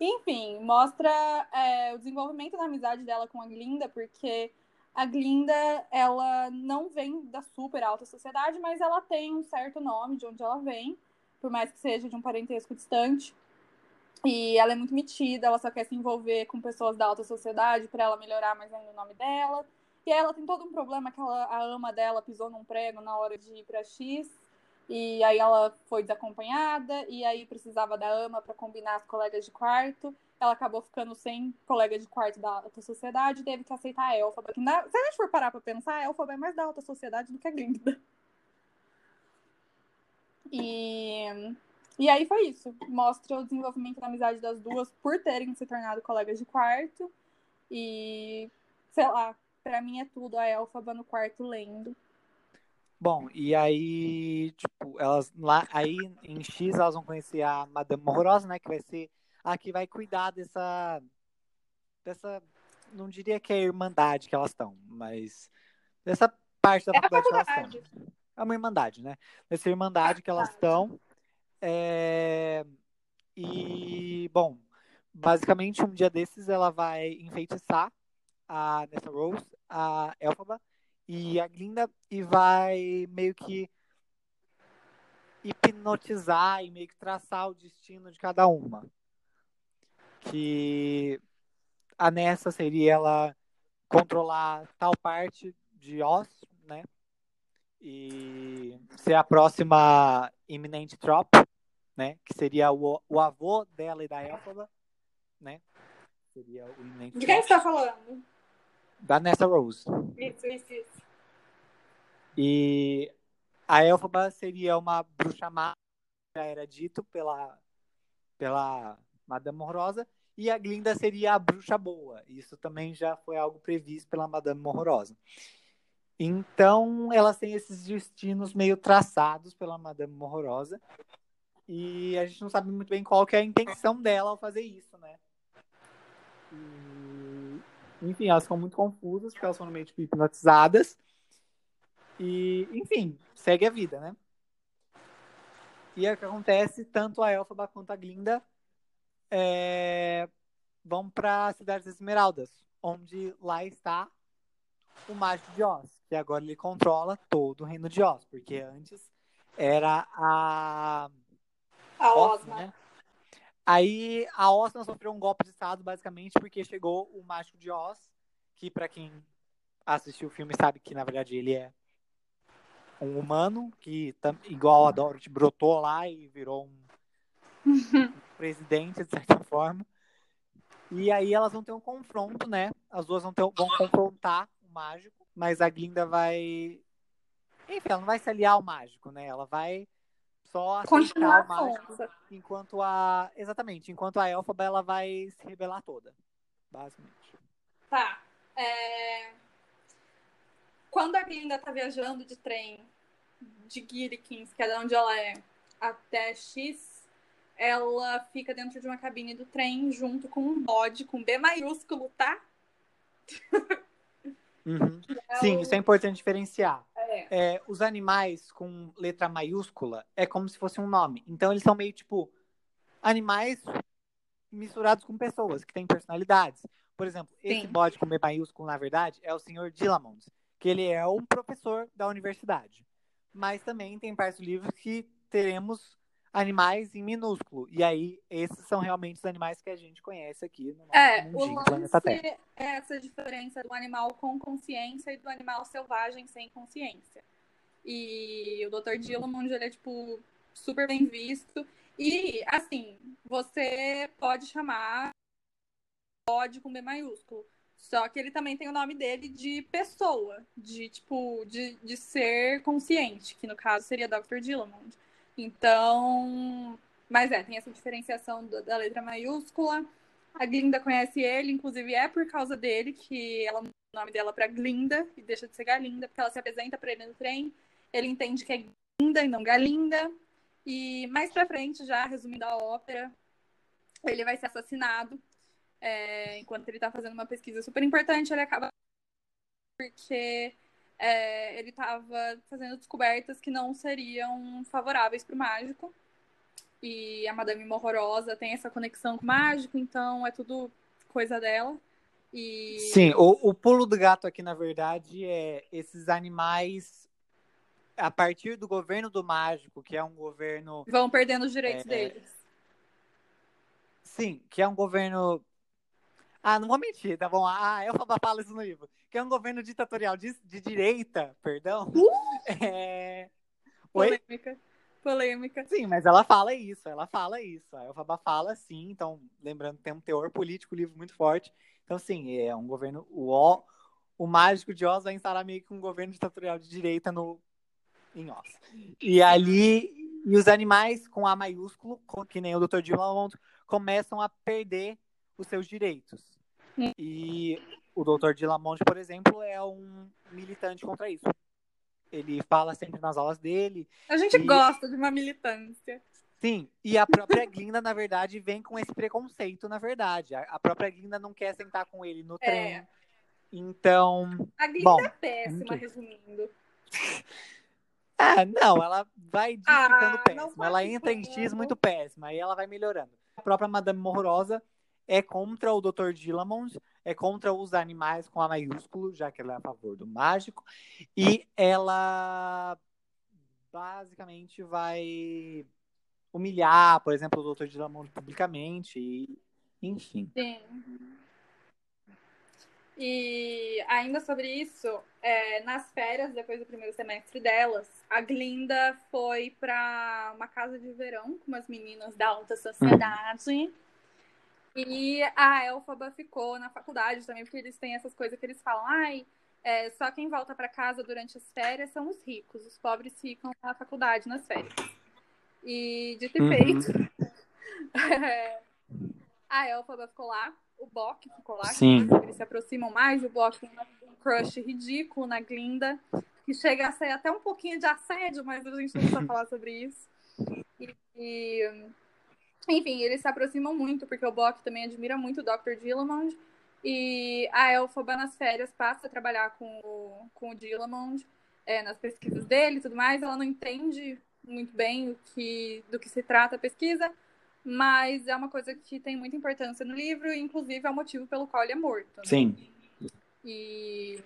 Speaker 1: Enfim, mostra é, o desenvolvimento da amizade dela com a Glinda, porque a Glinda, ela não vem da super alta sociedade, mas ela tem um certo nome de onde ela vem, por mais que seja de um parentesco distante. E ela é muito metida, ela só quer se envolver com pessoas da alta sociedade para ela melhorar mais ainda o nome dela. E ela tem todo um problema que ela, a ama dela pisou num prego na hora de ir pra X. E aí ela foi desacompanhada, e aí precisava da ama para combinar as colegas de quarto. Ela acabou ficando sem colega de quarto da alta sociedade e teve que aceitar a Elfaba. Que na- se a gente for parar pra pensar, a Elfaba é mais da alta sociedade do que a Glinda. E, e aí foi isso. Mostra o desenvolvimento da amizade das duas por terem se tornado colegas de quarto. E, sei lá, pra mim é tudo a Elfaba no quarto lendo.
Speaker 2: Bom, e aí, tipo, elas lá, aí em X elas vão conhecer a Madame Morrosa, né, que vai ser a que vai cuidar dessa dessa, não diria que é a irmandade que elas estão, mas dessa parte da
Speaker 1: É a
Speaker 2: faculdade que elas estão. É uma irmandade, né? Dessa irmandade que elas estão. É... E, bom, basicamente um dia desses ela vai enfeitiçar a Nessa Rose, a Elphaba e a Glinda e vai meio que hipnotizar e meio que traçar o destino de cada uma. Que a Nessa seria ela controlar tal parte de Oz, né? E ser a próxima iminente Trop, né? Que seria o, o avô dela e da Elphaba, né? Seria o iminente
Speaker 1: De quem você tá falando?
Speaker 2: Da Nessa Rose.
Speaker 1: Isso, isso, isso.
Speaker 2: E a Elphaba seria uma bruxa má, já era dito pela, pela Madame Horrorosa, e a Glinda seria a bruxa boa. Isso também já foi algo previsto pela Madame Horrorosa. Então, elas têm esses destinos meio traçados pela Madame Horrorosa. E a gente não sabe muito bem qual que é a intenção dela ao fazer isso, né? E... Enfim, elas ficam muito confusas, porque elas foram meio tipo, hipnotizadas. E, enfim, segue a vida, né? E é o que acontece, tanto a Elfaba quanto a Glinda é, vão para a Cidade das Esmeraldas, onde lá está o Mágico de Oz, que agora ele controla todo o reino de Oz, porque antes era a.
Speaker 1: A Osma. Né?
Speaker 2: Aí a Osma sofreu um golpe de estado, basicamente, porque chegou o Mágico de Oz, que para quem assistiu o filme sabe que na verdade ele é um humano que, igual a Dorothy, brotou lá e virou um, um presidente, de certa forma. E aí elas vão ter um confronto, né? As duas vão, ter, vão confrontar o mágico, mas a Glinda vai. Enfim, ela não vai se aliar ao mágico, né? Ela vai só
Speaker 1: Continuar
Speaker 2: o mágico. Enquanto a. Exatamente, enquanto a Elfaba ela vai se rebelar toda. Basicamente.
Speaker 1: Tá. É... Quando a Glinda tá viajando de trem de Gillikins, que é de onde ela é, até X, ela fica dentro de uma cabine do trem junto com um bode com B maiúsculo, tá?
Speaker 2: Uhum. É Sim, o... isso é importante diferenciar.
Speaker 1: É.
Speaker 2: É, os animais com letra maiúscula é como se fosse um nome. Então eles são meio tipo animais misturados com pessoas que têm personalidades. Por exemplo, Sim. esse bode com B maiúsculo, na verdade, é o Sr. Dillamond, que ele é um professor da universidade mas também tem partes do livro que teremos animais em minúsculo. E aí, esses são realmente os animais que a gente conhece aqui no nosso
Speaker 1: é,
Speaker 2: mundinho,
Speaker 1: o
Speaker 2: planeta Terra.
Speaker 1: É essa diferença do animal com consciência e do animal selvagem sem consciência. E o Dr. Dillamond, ele é, tipo, super bem visto. E, assim, você pode chamar pode com B maiúsculo. Só que ele também tem o nome dele de pessoa, de tipo, de, de ser consciente, que no caso seria Dr. Dillamond. Então, mas é, tem essa diferenciação da, da letra maiúscula. A Glinda conhece ele, inclusive é por causa dele que ela o nome dela para Glinda e deixa de ser Galinda, porque ela se apresenta para ele no trem. Ele entende que é Glinda e não Galinda. E mais pra frente, já resumindo a ópera, ele vai ser assassinado é, enquanto ele está fazendo uma pesquisa super importante, ele acaba porque é, ele estava fazendo descobertas que não seriam favoráveis para o mágico. E a Madame Morrorosa tem essa conexão com o mágico, então é tudo coisa dela. E...
Speaker 2: Sim, o, o pulo do gato aqui, na verdade, é esses animais, a partir do governo do mágico, que é um governo.
Speaker 1: Vão perdendo os direitos
Speaker 2: é,
Speaker 1: deles.
Speaker 2: Sim, que é um governo ah, não vou mentir, tá bom? Ah, eu falo isso no livro. Que é um governo ditatorial de, de direita, perdão.
Speaker 1: Uh!
Speaker 2: É...
Speaker 1: Polêmica. Polêmica.
Speaker 2: Sim, mas ela fala isso, ela fala isso. A Elfaba fala sim, então, lembrando que tem um teor político, um livro muito forte. Então, sim, é um governo. O, o, o mágico de Oz vai instalar meio que um governo ditatorial de direita no, em Oz. E ali, e os animais com A maiúsculo, que nem o Dr. Dillamont, começam a perder os seus direitos. E o Dr. Dilamonte, por exemplo, é um militante contra isso. Ele fala sempre nas aulas dele.
Speaker 1: A gente e... gosta de uma militância.
Speaker 2: Sim, e a própria Glinda, na verdade, vem com esse preconceito, na verdade. A própria Glinda não quer sentar com ele no trem. Então.
Speaker 1: A Glinda
Speaker 2: bom,
Speaker 1: é péssima, resumindo.
Speaker 2: Ah, não, ela vai ficando
Speaker 1: Ah,
Speaker 2: péssima. Ela entra em. X muito péssima, aí ela vai melhorando. A própria Madame Morrosa é contra o Dr. Dillamond, é contra os animais com A maiúsculo, já que ela é a favor do mágico, e ela basicamente vai humilhar, por exemplo, o Dr. Dillamond publicamente, e enfim.
Speaker 1: Sim. E ainda sobre isso, é, nas férias, depois do primeiro semestre delas, a Glinda foi pra uma casa de verão com umas meninas da alta sociedade. E a Elfaba ficou na faculdade também, porque eles têm essas coisas que eles falam, ai, é, só quem volta pra casa durante as férias são os ricos, os pobres ficam na faculdade nas férias. E de ter
Speaker 2: Uhum.
Speaker 1: feito, é, a Elfaba ficou lá, o Bock ficou lá,
Speaker 2: Sim.
Speaker 1: eles se aproximam mais, o Bock tem um crush ridículo na Glinda, que chega a ser até um pouquinho de assédio, mas a gente não precisa falar sobre isso. E, e, enfim, eles se aproximam muito, porque o Bock também admira muito o Dr. Dillamond, e a Elfaba nas férias passa a trabalhar com o, com o Dillamond, é, nas pesquisas dele e tudo mais, ela não entende muito bem o que, do que se trata a pesquisa, mas é uma coisa que tem muita importância no livro, e inclusive é o motivo pelo qual ele é morto. né?
Speaker 2: Sim.
Speaker 1: E,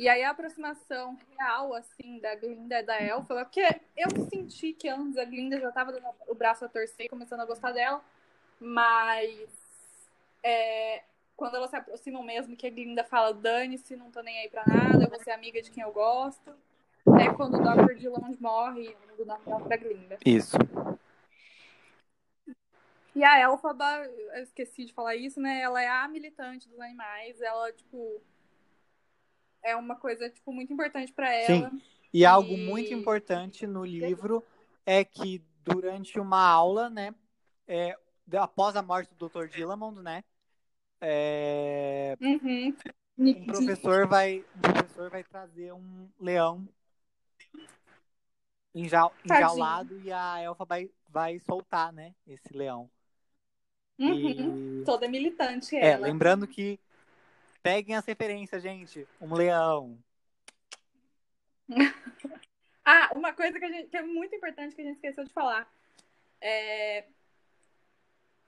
Speaker 1: e aí a aproximação real, assim, da Glinda e da Elfa, porque eu senti que antes a Glinda já tava dando o braço a torcer, começando a gostar dela, mas é, quando elas se aproximam mesmo, que a Glinda fala, dane-se, não tô nem aí pra nada, eu vou ser amiga de quem eu gosto, é quando o Dr. Dillamond morre muda o nome dela pra Glinda.
Speaker 2: Isso.
Speaker 1: E a Elfaba, eu esqueci de falar isso, né? Ela é a militante dos animais. Ela, tipo, é uma coisa, tipo, muito importante pra ela.
Speaker 2: E algo
Speaker 1: E-
Speaker 2: muito importante no livro é que durante uma aula, né, é, após a morte do Dr. Dillamond, né, é,
Speaker 1: Uhum.
Speaker 2: um professor vai, um professor vai trazer um leão
Speaker 1: Tadinho.
Speaker 2: enjaulado e a Elfa vai, vai soltar, né, esse leão.
Speaker 1: Uhum.
Speaker 2: E,
Speaker 1: Toda militante
Speaker 2: é,
Speaker 1: ela.
Speaker 2: lembrando que peguem as referências, gente. Um leão.
Speaker 1: Ah, uma coisa que, a gente- que é muito importante que a gente esqueceu de falar. É,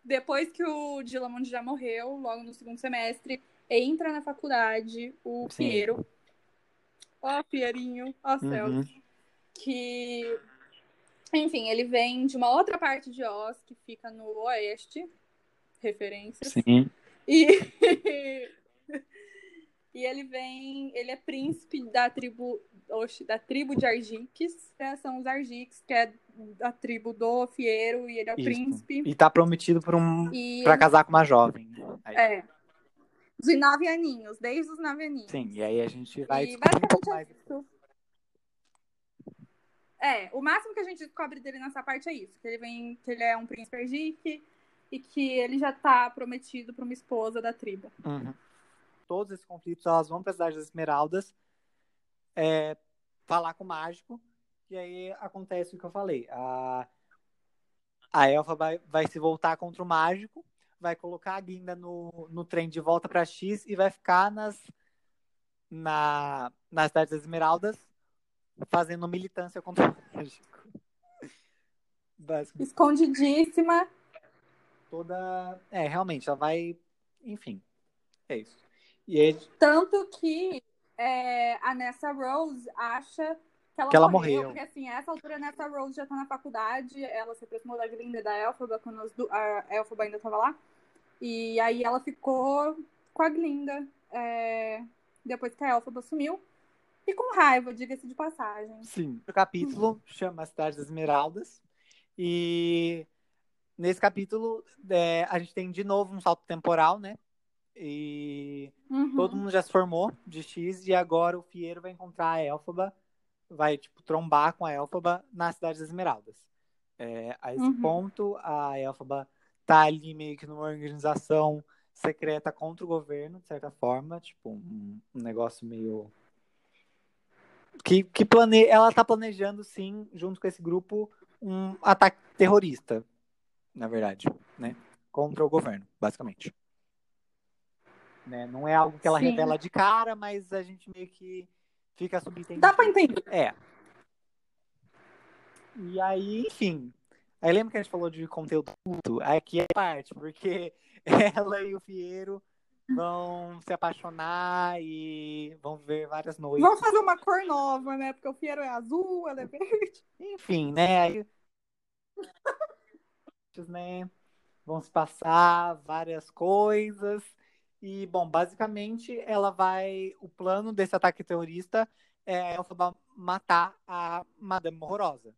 Speaker 1: Depois que o Dillamond já morreu, logo no segundo semestre, entra na faculdade o
Speaker 2: Sim.
Speaker 1: Piero. Ó, Pierinho, ó céu.
Speaker 2: Uhum.
Speaker 1: que enfim, ele vem de uma outra parte de Oz que fica no oeste, referências.
Speaker 2: Sim.
Speaker 1: E e ele vem, ele é príncipe da tribo oxe, da tribo de Argiques, né? são os Argiques, que é a tribo do Fiero e ele é o
Speaker 2: Isso.
Speaker 1: príncipe.
Speaker 2: E tá prometido por um
Speaker 1: E
Speaker 2: para casar com uma jovem. Aí-
Speaker 1: é de nove aninhos, desde os nove aninhos.
Speaker 2: Sim, e aí a gente vai
Speaker 1: E
Speaker 2: um
Speaker 1: é isso. É, o máximo que a gente descobre dele nessa parte é isso, que ele vem, que ele é um príncipe Argique e que ele já tá prometido pra uma esposa da tribo.
Speaker 2: Uhum. Todos esses conflitos elas vão para a cidade das Esmeraldas é, falar com o mágico e aí acontece o que eu falei. A, a Elfa vai, vai se voltar contra o mágico, vai colocar a Guinda no, no trem de volta para X e vai ficar nas na, na cidade das Esmeraldas fazendo militância contra o mágico.
Speaker 1: Escondidíssima.
Speaker 2: toda. É, realmente, ela vai. Enfim, é isso. Aí,
Speaker 1: Tanto que é, a Nessa Rose acha que ela,
Speaker 2: Que ela
Speaker 1: morreu,
Speaker 2: morreu.
Speaker 1: Porque assim, a essa altura a Nessa Rose já tá na faculdade, ela se aproximou da Glinda e da Elphaba quando a Elphaba ainda tava lá. E aí ela ficou com a Glinda é, depois que a Elphaba sumiu. E com raiva, diga-se de passagem.
Speaker 2: Sim. O capítulo chama a Cidade das Esmeraldas. E nesse capítulo é, a gente tem de novo um salto temporal, né? E
Speaker 1: Uhum.
Speaker 2: todo mundo já se formou de X e agora o Fiero vai encontrar a Elfaba, vai tipo trombar com a Elfaba na Cidade das Esmeraldas. É, a esse
Speaker 1: Uhum.
Speaker 2: ponto a Elfaba tá ali meio que numa organização secreta contra o governo, de certa forma, tipo um, um negócio meio que, que plane... ela tá planejando sim, junto com esse grupo, um ataque terrorista, na verdade, né? Contra o governo, basicamente. Né? Não é algo que ela
Speaker 1: Sim.
Speaker 2: revela de cara, mas a gente meio que fica subentendido.
Speaker 1: Dá pra entender.
Speaker 2: É. E aí, enfim. Aí lembra que a gente falou de conteúdo? Aqui é parte, porque ela e o Fiero vão se apaixonar e vão ver várias noites.
Speaker 1: Vamos fazer uma cor nova, né? Porque o Fiero é azul, ela é verde.
Speaker 2: Enfim, né? Aí, né? Vão se passar várias coisas. E, bom, basicamente, ela vai. O plano desse ataque terrorista é ela matar a Madame Horrorosa.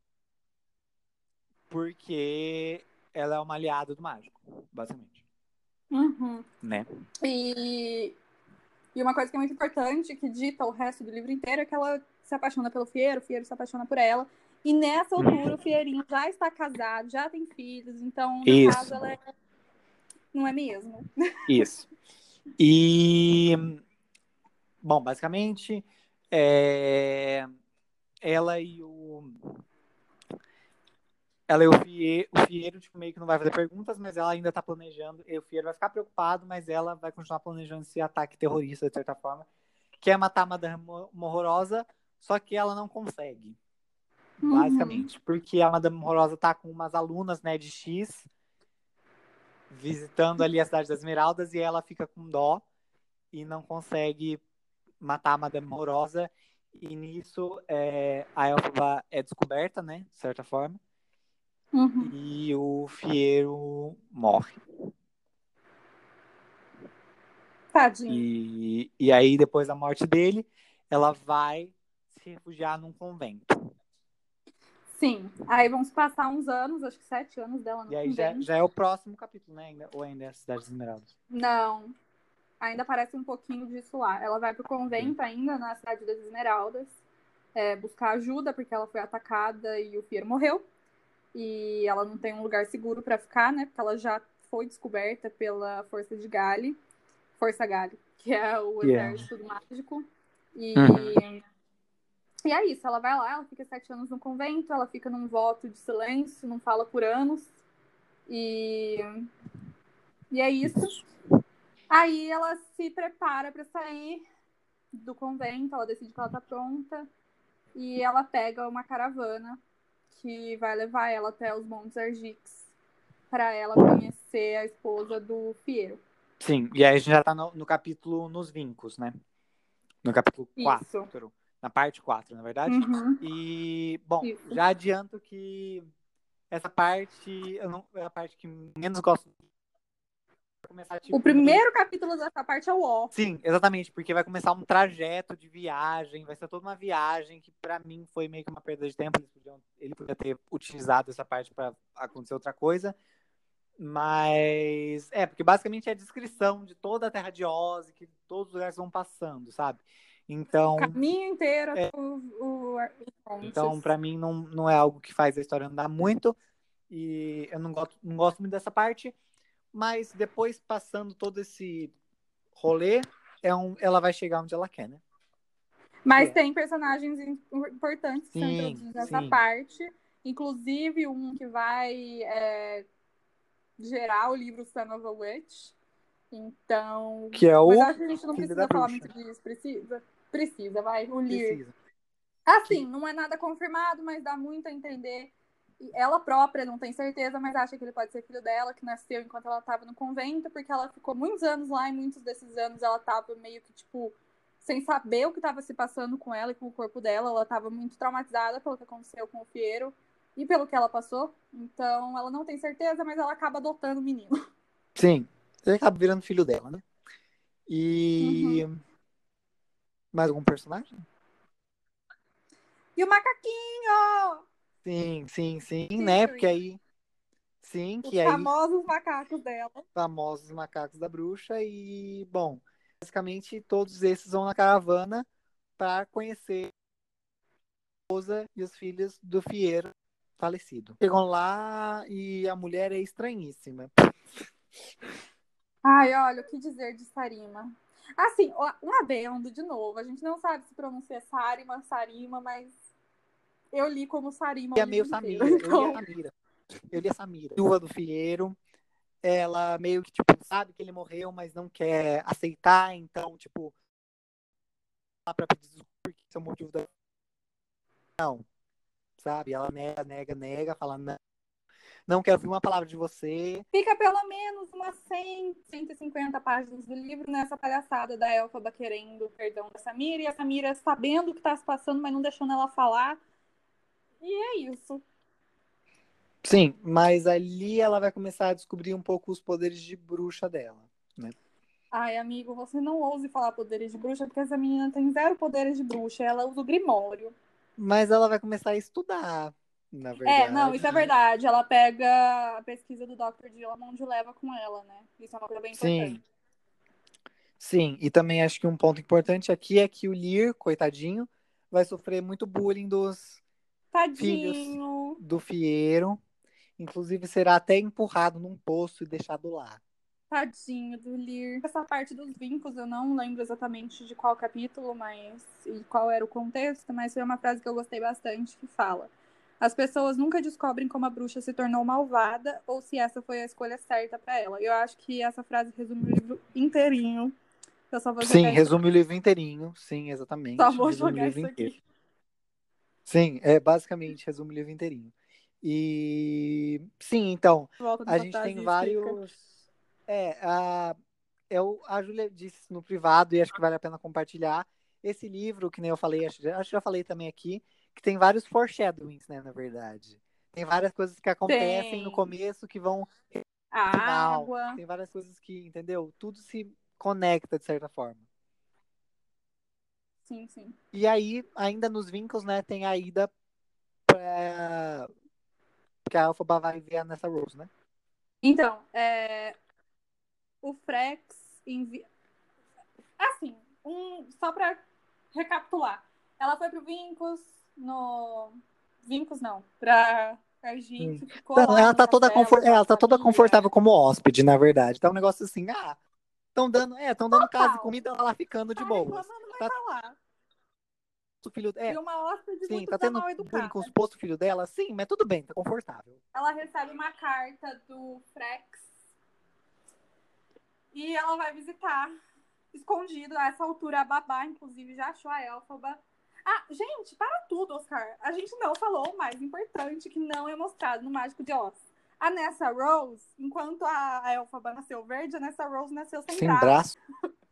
Speaker 2: Porque ela é uma aliada do mágico, basicamente.
Speaker 1: Uhum.
Speaker 2: Né?
Speaker 1: E, e uma coisa que é muito importante, que dita o resto do livro inteiro, é que ela se apaixona pelo Fiero, o Fiero se apaixona por ela. E nessa altura, o Fierinho já está casado, já tem filhos, então, no
Speaker 2: Isso.
Speaker 1: caso, ela é... não é mesmo?
Speaker 2: Isso. E. Bom, basicamente, é, ela e o. Ela e o Fieiro, o Fieiro tipo, meio que não vai fazer perguntas, mas ela ainda tá planejando. E o Fieiro vai ficar preocupado, mas ela vai continuar planejando esse ataque terrorista, de certa forma. Que é matar a Madame Horrorosa, só que ela não consegue.
Speaker 1: Uhum.
Speaker 2: Basicamente. Porque a Madame Horrorosa tá com umas alunas, né, de X, visitando ali a cidade das Esmeraldas, e ela fica com dó e não consegue matar a Madame Horrorosa. E nisso é, a Elfa é descoberta, né? De certa forma.
Speaker 1: Uhum.
Speaker 2: E o Fiero morre.
Speaker 1: Tadinho.
Speaker 2: E, e aí, depois da morte dele, ela vai se refugiar num convento.
Speaker 1: Sim. Aí se passar uns anos, acho que sete anos dela
Speaker 2: E aí já, já é o próximo capítulo, né? Ou ainda é a Cidade das Esmeraldas?
Speaker 1: Não. Ainda parece um pouquinho disso lá. Ela vai pro convento ainda, na cidade das Esmeraldas, é, buscar ajuda, porque ela foi atacada e o Fiero morreu. E ela não tem um lugar seguro para ficar, né? Porque ela já foi descoberta pela Força de Gale. Força Gale, que é o
Speaker 2: Yeah.
Speaker 1: exército mágico. E,
Speaker 2: Uhum.
Speaker 1: E é isso, ela vai lá, ela fica sete anos no convento, ela fica num voto de silêncio, não fala por anos. E, e é isso. Aí ela se prepara para sair do convento, ela decide que ela tá pronta e ela pega uma caravana que vai levar ela até os Montes Argix para ela conhecer a esposa do Fiero.
Speaker 2: Sim, e aí a gente já tá no, no capítulo nos vincos, né? No capítulo
Speaker 1: Isso.
Speaker 2: 4. Na parte 4, na verdade.
Speaker 1: Uhum.
Speaker 2: E, bom,
Speaker 1: Isso.
Speaker 2: já adianto que essa parte eu não, é a parte que menos gosto. Começar, tipo,
Speaker 1: O primeiro capítulo dessa parte é o ó.
Speaker 2: Sim, exatamente, porque vai começar um trajeto de viagem, vai ser toda uma viagem que pra mim foi meio que uma perda de tempo. Podiam- ele podia ter utilizado essa parte pra acontecer outra coisa. Mas é, porque basicamente é a descrição de toda a Terra de Oz, que todos os lugares vão passando, sabe? Então,
Speaker 1: O caminho inteiro
Speaker 2: É.
Speaker 1: o, o,
Speaker 2: então para mim não, não é algo que faz a história andar muito e eu não gosto, não gosto muito dessa parte, mas depois passando todo esse rolê, é um, ela vai chegar onde ela quer, né?
Speaker 1: Mas
Speaker 2: É.
Speaker 1: tem personagens im- importantes que são
Speaker 2: Sim,
Speaker 1: introduzidos nessa
Speaker 2: sim.
Speaker 1: parte. Inclusive um que vai é, gerar o livro Son of a Witch. Então.
Speaker 2: Que é o
Speaker 1: Mas acho que a gente não precisa falar muito disso. Precisa? Precisa, vai. O Lear.
Speaker 2: Precisa.
Speaker 1: Assim, não é nada confirmado, mas dá muito a entender. Ela própria não tem certeza, mas acha que ele pode ser filho dela, que nasceu enquanto ela estava no convento, porque ela ficou muitos anos lá e muitos desses anos ela estava meio que, tipo, sem saber o que estava se passando com ela e com o corpo dela. Ela estava muito traumatizada pelo que aconteceu com o Fiero e pelo que ela passou. Então, ela não tem certeza, mas ela acaba adotando o menino.
Speaker 2: Sim, ele acaba virando filho dela, né? E
Speaker 1: Uhum.
Speaker 2: Mais algum personagem?
Speaker 1: E o macaquinho!
Speaker 2: Sim, sim, sim,
Speaker 1: Sim,
Speaker 2: né?
Speaker 1: sim.
Speaker 2: Porque aí sim,
Speaker 1: Os
Speaker 2: que aí
Speaker 1: famosos macacos dela.
Speaker 2: famosos macacos da bruxa e bom, basicamente todos esses vão na caravana para conhecer a esposa e os filhos do Fiero falecido. Chegam lá e a mulher é estranhíssima.
Speaker 1: Ai, olha, o que dizer de Sarima? Assim, um adendo, de novo. A gente não sabe se pronuncia Sarima, Sarima, mas eu li como Sarima.
Speaker 2: E
Speaker 1: o
Speaker 2: é meio Samira,
Speaker 1: inteiro,
Speaker 2: eu
Speaker 1: então-
Speaker 2: li a Samira. Eu li a Samira. Viúva do Fiero. Ela meio que, tipo, sabe que ele morreu, mas não quer aceitar, então, tipo, pra pedir desculpa, porque esse é o motivo da. Não. sabe? Ela nega, nega, nega, fala, não, não quero ouvir uma palavra de você.
Speaker 1: Fica pelo menos umas 100, 150 páginas do livro nessa palhaçada da Elfaba querendo perdão da Samira e a Samira sabendo o que tá se passando, mas não deixando ela falar. E é isso.
Speaker 2: Sim, mas ali ela vai começar a descobrir um pouco os poderes de bruxa dela, né?
Speaker 1: Ai, amigo, você não ouse falar poderes de bruxa, porque essa menina tem zero poderes de bruxa. Ela usa o grimório.
Speaker 2: Mas ela vai começar a estudar, na verdade.
Speaker 1: É, não, isso é verdade. Ela pega a pesquisa do Dr. Dillamond e leva com ela, né? Isso é uma coisa bem importante.
Speaker 2: Sim. Sim, e também acho que um ponto importante aqui é que o Lear, coitadinho, vai sofrer muito bullying dos
Speaker 1: Tadinho.
Speaker 2: filhos do Fieiro. Inclusive, será até empurrado num poço e deixado lá.
Speaker 1: Tadinho do Lear. Essa parte dos vincos eu não lembro exatamente de qual capítulo, mas e qual era o contexto, mas foi uma frase que eu gostei bastante que fala: As pessoas nunca descobrem como a bruxa se tornou malvada ou se essa foi a escolha certa para ela. Eu acho que essa frase resume o livro inteirinho. Eu só vou
Speaker 2: Sim, resume o livro inteirinho. Sim, exatamente.
Speaker 1: Só vou
Speaker 2: resume o
Speaker 1: jogar isso
Speaker 2: inteiro.
Speaker 1: aqui.
Speaker 2: Sim, é basicamente resume o livro inteirinho. E sim, então, a gente tem vários. É, a, eu, a Júlia disse isso no privado e acho que vale a pena compartilhar. Esse livro, que nem eu falei, acho, acho que já falei também aqui, que tem vários foreshadowings, né, na verdade. Tem várias coisas que acontecem
Speaker 1: Tem.
Speaker 2: no começo que vão
Speaker 1: A
Speaker 2: final.
Speaker 1: água.
Speaker 2: Tem várias coisas que, entendeu? Tudo se conecta de certa forma.
Speaker 1: Sim, sim.
Speaker 2: E aí, ainda nos vincos, né, tem a ida pra... que a Alphaba vai ver a Nessa Rose, né?
Speaker 1: Então, é, o Frex envia. Assim, um... só pra recapitular. Ela foi pro Vincos, no. Vincos não, pra Argite, ficou
Speaker 2: Não,
Speaker 1: lá
Speaker 2: ela tá toda,
Speaker 1: castelo,
Speaker 2: confor... é, ela tá toda confortável como hóspede, na verdade. Tá um negócio assim, ah, estão dando, é, estão dando casa e comida, ela lá ficando de
Speaker 1: Tá mas
Speaker 2: Tá-
Speaker 1: lá.
Speaker 2: O filho, é,
Speaker 1: E uma hóspede
Speaker 2: sim, tá tendo bullying com os postos filho dela, sim, mas tudo bem, tá confortável.
Speaker 1: ela recebe uma carta do Frex e ela vai visitar escondido a essa altura a babá inclusive já achou a Elfaba ah gente para tudo Oscar a gente não falou o mais importante que não é mostrado no Mágico de Oz a Nessa Rose enquanto a Elfaba nasceu verde a Nessa Rose nasceu sem,
Speaker 2: Sem
Speaker 1: braço.
Speaker 2: braço.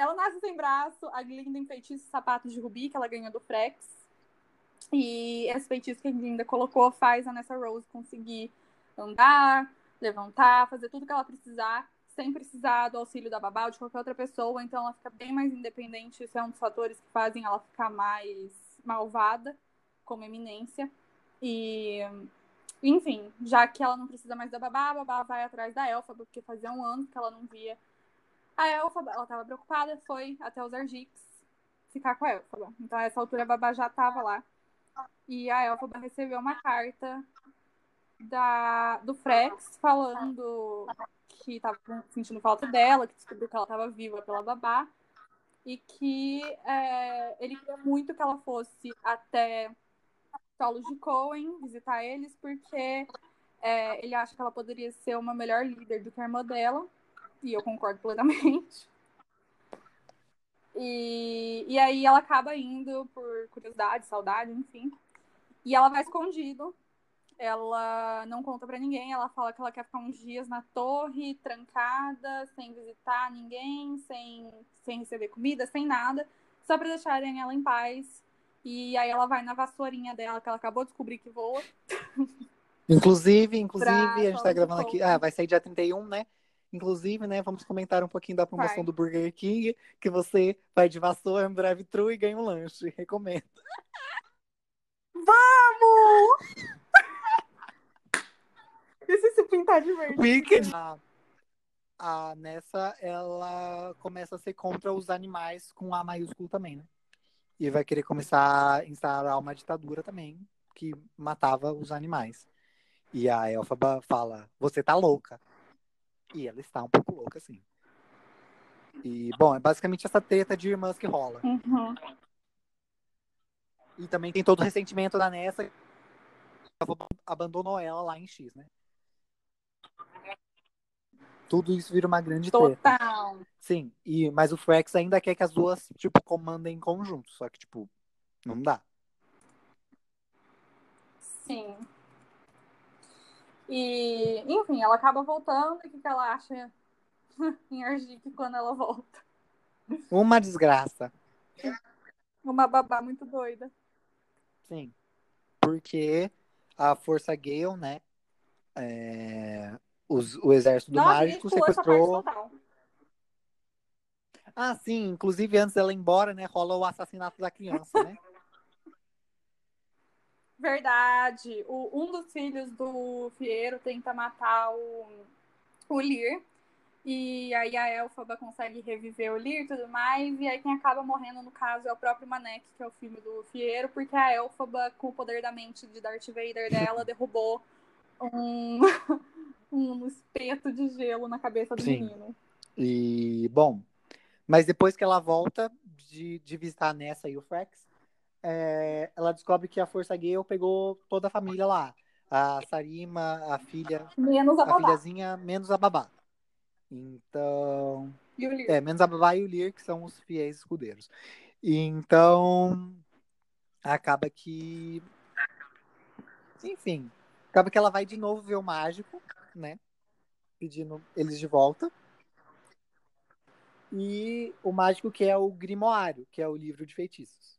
Speaker 1: Ela nasce sem braço, a Glinda em feitiço sapatos de rubi, que ela ganhou do Frex. E esse feitiço que a Glinda colocou faz a Nessa Rose conseguir andar, levantar, fazer tudo que ela precisar, sem precisar do auxílio da babá ou de qualquer outra pessoa. Então ela fica bem mais independente. Isso é um dos fatores que fazem ela ficar mais malvada, como eminência. E, enfim, já que ela não precisa mais da babá, a babá vai atrás da Elfa, porque fazia um ano que ela não via a Elfaba, ela tava preocupada, foi até os Argix ficar com a Elfaba. Então, a essa altura, a Babá já tava lá. E a Elfaba recebeu uma carta da, do Frex falando que tava sentindo falta dela, que descobriu que ela tava viva pela Babá. E que é, ele queria muito que ela fosse até Solos de Cohen visitar eles, porque é, ele acha que ela poderia ser uma melhor líder do que a irmã dela. E eu concordo plenamente. E, e aí ela acaba indo por curiosidade, saudade, enfim. E ela vai escondido. Ela não conta pra ninguém. Ela fala que ela quer ficar uns dias na torre, trancada, sem visitar ninguém, sem, sem receber comida, sem nada, só pra deixarem ela em paz. E aí ela vai na vassourinha dela, que ela acabou de descobrir que voa.
Speaker 2: Inclusive, inclusive, a gente tá gravando aqui, ah, vai sair dia 31, né? Inclusive, né, vamos comentar um pouquinho da promoção
Speaker 1: Vai.
Speaker 2: do Burger King, que você vai de vassoura no drive-thru e ganha um lanche. Recomendo.
Speaker 1: Vamos! E se se pintar de verde?
Speaker 2: Wicked. A, a Nessa, ela começa a ser contra os animais com A maiúsculo também, né? E vai querer começar a instaurar uma ditadura também, que matava os animais. E a Elfaba fala, você tá louca. E ela está um pouco louca, sim. E, bom, é basicamente essa treta de irmãs que rola.
Speaker 1: Uhum.
Speaker 2: E também tem todo o ressentimento da Nessa, que abandonou ela lá em X, né? Tudo isso vira uma grande treta.
Speaker 1: Total.
Speaker 2: Sim, e, mas o Frex ainda quer que as duas, tipo, comandem em conjunto. Só que, tipo, não dá.
Speaker 1: Sim. E, enfim, ela acaba voltando e o que, que ela acha em Argique quando ela volta?
Speaker 2: Uma desgraça.
Speaker 1: Uma babá muito doida.
Speaker 2: Sim. Porque a Força Gale, né? É, os, o exército do
Speaker 1: Nossa,
Speaker 2: mágico sequestrou. Ah, sim. Inclusive, antes dela ir embora, né? Rola o assassinato da criança, né?
Speaker 1: Verdade. O, um dos filhos do Fieiro tenta matar o, o. E aí a Elfaba consegue reviver o Lir e tudo mais. E aí quem acaba morrendo, no caso, é o próprio Manek, que é o filho do Fieiro, porque a Elfaba, com o poder da mente de Darth Vader dela, derrubou um, um espeto de gelo na cabeça do
Speaker 2: Sim.
Speaker 1: menino.
Speaker 2: E, bom, mas depois que ela volta de, de visitar a Nessa e o Frex, é, ela descobre que a Força Gale pegou toda a família lá. A Sarima, a filha,
Speaker 1: Menos a
Speaker 2: a
Speaker 1: babá.
Speaker 2: filhazinha, menos a babá. Então,
Speaker 1: E o Lir.
Speaker 2: é, menos a babá e o Lir, que são os fiéis escudeiros. E, então, acaba que, enfim, acaba que ela vai de novo ver o mágico, né? Pedindo eles de volta. E o mágico que é o Grimoário, que é o livro de feitiços.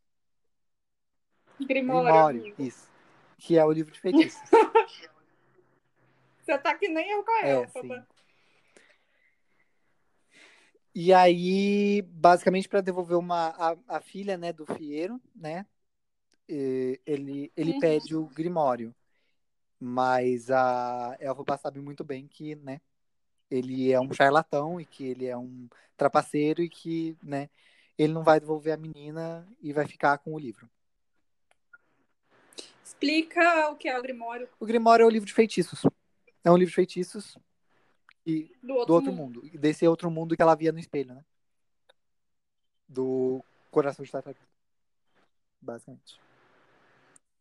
Speaker 1: Grimório.
Speaker 2: Grimório, isso. Que é o livro de feitiços.
Speaker 1: Você tá que nem eu com a
Speaker 2: É,
Speaker 1: Elfaba.
Speaker 2: sim. E aí, basicamente, para devolver uma, a, a filha né, do Fieiro, né? Ele, ele
Speaker 1: Uhum.
Speaker 2: pede o Grimório. Mas a Elfaba sabe muito bem que, né? Ele é um charlatão e que ele é um trapaceiro e que, né? Ele não vai devolver a menina e vai ficar com o livro.
Speaker 1: Explica o que é o Grimório
Speaker 2: O Grimório é o livro de feitiços. É um livro de feitiços e
Speaker 1: do outro,
Speaker 2: do outro
Speaker 1: mundo.
Speaker 2: mundo. Desse outro mundo que ela via no espelho, né? Do coração de tartaruga. Basicamente.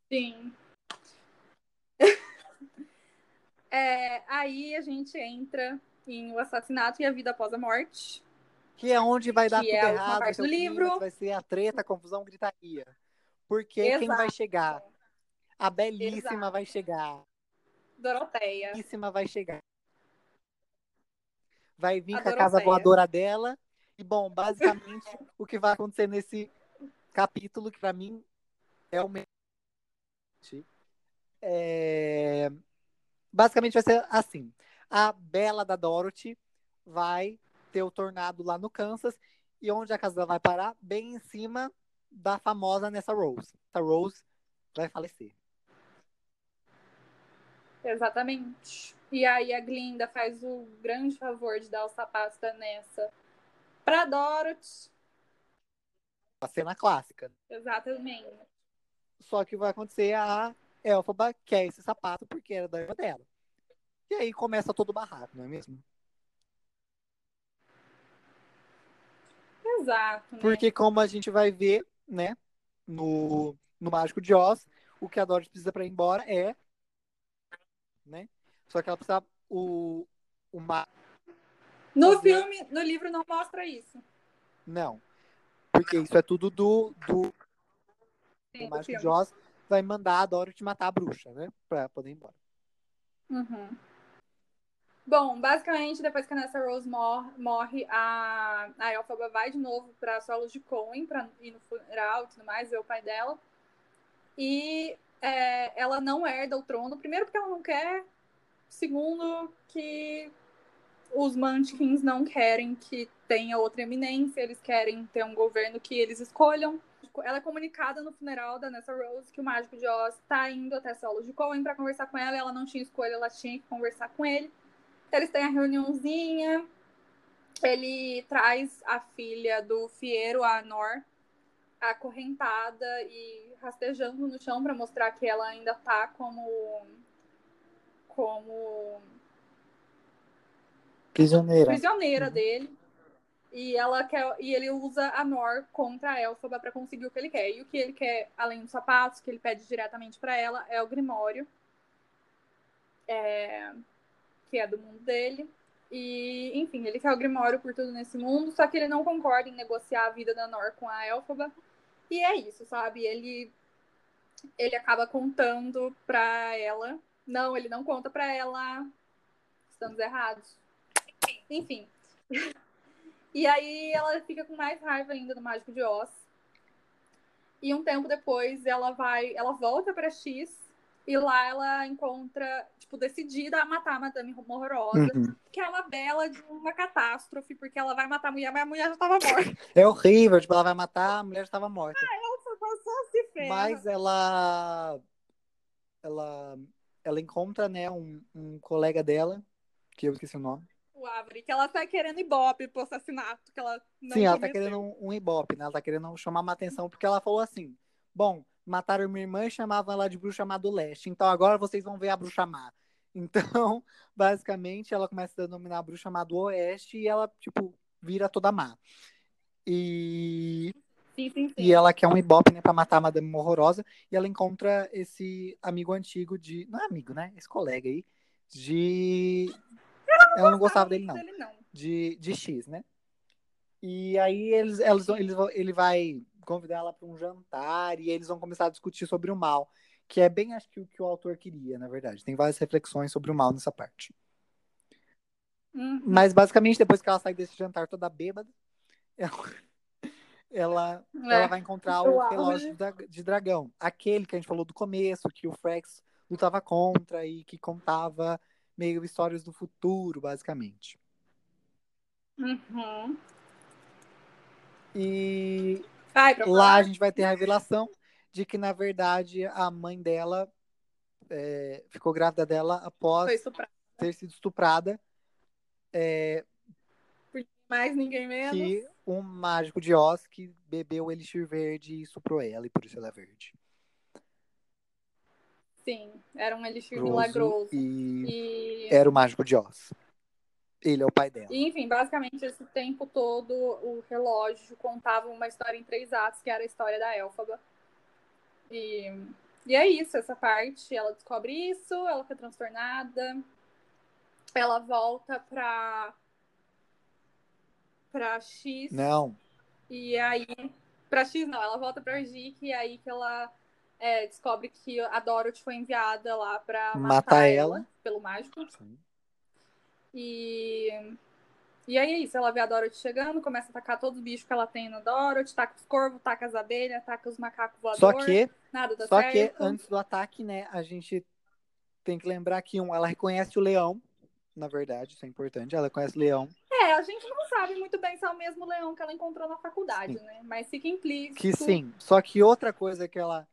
Speaker 1: Sim. É, aí a gente entra em o assassinato e a vida após a morte.
Speaker 2: Que é onde vai dar tudo
Speaker 1: é
Speaker 2: errado.
Speaker 1: parte do livro.
Speaker 2: Vai ser a treta, a confusão, gritaria. Porque quem
Speaker 1: Exato.
Speaker 2: vai chegar? A belíssima
Speaker 1: Exato.
Speaker 2: vai chegar.
Speaker 1: Doroteia.
Speaker 2: A belíssima vai chegar. Vai vir
Speaker 1: A
Speaker 2: com a casa voadora dela. E, bom, basicamente, o que vai acontecer nesse capítulo, que pra mim é o melhor. É... Basicamente vai ser assim. A Bela da Dorothy vai ter o tornado lá no Kansas. E onde a casa vai parar? Bem em cima da famosa Nessa Rose. Essa Rose vai falecer.
Speaker 1: Exatamente. E aí a Glinda faz o grande favor de dar os sapatos da Nessa pra Dorothy.
Speaker 2: A cena clássica.
Speaker 1: Exatamente.
Speaker 2: Só que vai acontecer a Elfaba quer esse sapato porque era da irmã dela. E aí começa todo o barraco, não é mesmo?
Speaker 1: Exato. Né?
Speaker 2: Porque como a gente vai ver, né, no, no Mágico de Oz, o que a Dorothy precisa para ir embora é, né? Só que ela precisa o o ma...
Speaker 1: No
Speaker 2: fazer-
Speaker 1: filme, no livro não mostra isso.
Speaker 2: não. Porque isso é tudo do do,
Speaker 1: Sim,
Speaker 2: do Mágico de Oz vai mandar a Dorothy matar a bruxa, né, para poder ir embora.
Speaker 1: Uhum. Bom, basicamente, depois que a Nessa Rose mor- morre, a, a vai de novo pra Solos de Coen pra ir no funeral e tudo mais, ver o pai dela. E é, ela não herda o trono, primeiro porque ela não quer, segundo que os Munchkins não querem que tenha outra eminência, eles querem ter um governo que eles escolham. Ela é comunicada no funeral da Nessa Rose que o Mágico de Oz tá indo até Solos de Coen pra conversar com ela, e ela não tinha escolha, ela tinha que conversar com ele. Eles têm a reuniãozinha. Ele traz a filha do Fiero, a Nor, acorrentada e rastejando no chão para mostrar que ela ainda tá como como
Speaker 2: Prisioneira.
Speaker 1: prisioneira
Speaker 2: Uhum.
Speaker 1: dele. E ela quer e ele usa a Nor contra a Elphaba para conseguir o que ele quer. E o que ele quer, além dos sapatos, que ele pede diretamente para ela, é o Grimório. É, que é do mundo dele. E, enfim, ele quer o Grimório por tudo nesse mundo, só que ele não concorda em negociar a vida da Nor com a Elphaba. E é isso, sabe? Ele ele acaba contando pra ela. Não, ele não conta pra ela. Estamos errados. Enfim. E aí ela fica com mais raiva ainda do Mágico de Oz. E um tempo depois ela vai, ela volta para X e lá ela encontra, tipo, decidida a matar a Madame Horrorosa,
Speaker 2: Uhum.
Speaker 1: que é uma bela de uma catástrofe, porque ela vai matar a mulher, mas a mulher já tava morta.
Speaker 2: É horrível, tipo, ela vai matar, a mulher já estava morta.
Speaker 1: Ela só passou se ferra.
Speaker 2: Mas ela. Ela. Ela encontra, né, um, um colega dela, que eu esqueci o nome.
Speaker 1: O Avery, que ela tá querendo ibope pro assassinato, que ela não
Speaker 2: Sim, ela tá querendo um, um ibope, né? Ela tá querendo chamar uma atenção, porque ela falou assim: bom, mataram minha irmã e chamavam ela de bruxa má do leste. Então agora vocês vão ver a bruxa má. Então, basicamente, ela começa a denominar a bruxa má do oeste e ela, tipo, vira toda má. E,
Speaker 1: Sim, sim, sim.
Speaker 2: e ela quer um ibope, né, pra matar a Madame Horrorosa. E ela encontra esse amigo antigo de. Não é amigo, né? Esse colega aí. De. Ela não gostava dele, não
Speaker 1: Dele, não.
Speaker 2: de, de X, né? E aí eles, eles, eles, ele vai convidar ela para um jantar e eles vão começar a discutir sobre o mal, que é bem acho que o que o autor queria, na verdade. Tem várias reflexões sobre o mal nessa parte.
Speaker 1: Uhum.
Speaker 2: Mas basicamente depois que ela sai desse jantar toda bêbada, ela, ela,
Speaker 1: É.
Speaker 2: ela vai encontrar
Speaker 1: O
Speaker 2: relógio de de dragão, aquele que a gente falou do começo, que o Frex lutava contra e que contava meio histórias do futuro, basicamente.
Speaker 1: Uhum.
Speaker 2: E
Speaker 1: Ai,
Speaker 2: Lá a gente vai ter a revelação de que, na verdade, a mãe dela é, ficou grávida dela após ter sido estuprada,
Speaker 1: Mais ninguém menos.
Speaker 2: que um mágico de Oz que bebeu o elixir verde e estuprou ela, e por isso ela é verde.
Speaker 1: Sim, era um elixir
Speaker 2: Milagroso. E
Speaker 1: E,
Speaker 2: era o mágico de Oz. Ele é o pai dela.
Speaker 1: e, enfim, basicamente, esse tempo todo, o relógio contava uma história em três atos, que era a história da Elfaba. E, e é isso, essa parte. Ela descobre isso, ela fica transtornada. Ela volta pra, pra X.
Speaker 2: Não,
Speaker 1: E aí, pra X não, ela volta pra Argic e aí que ela é, descobre que a Dorothy foi enviada lá pra matar,
Speaker 2: Matar
Speaker 1: ela,
Speaker 2: ela.
Speaker 1: pelo mágico. E, e aí é isso, ela vê a Dorothy chegando, começa a atacar todos os bichos que ela tem na Dorothy, taca os corvos, taca as abelhas, taca os macacos
Speaker 2: só
Speaker 1: voadores,
Speaker 2: que,
Speaker 1: nada dá
Speaker 2: só
Speaker 1: certo.
Speaker 2: que antes do ataque, né, a gente tem que lembrar que, um, ela reconhece o leão, na verdade, isso é importante, ela reconhece o leão,
Speaker 1: É, a gente não sabe muito bem se é o mesmo leão que ela encontrou na faculdade,
Speaker 2: Sim.
Speaker 1: né? Mas fica implícito.
Speaker 2: Que sim. Só que outra coisa que ela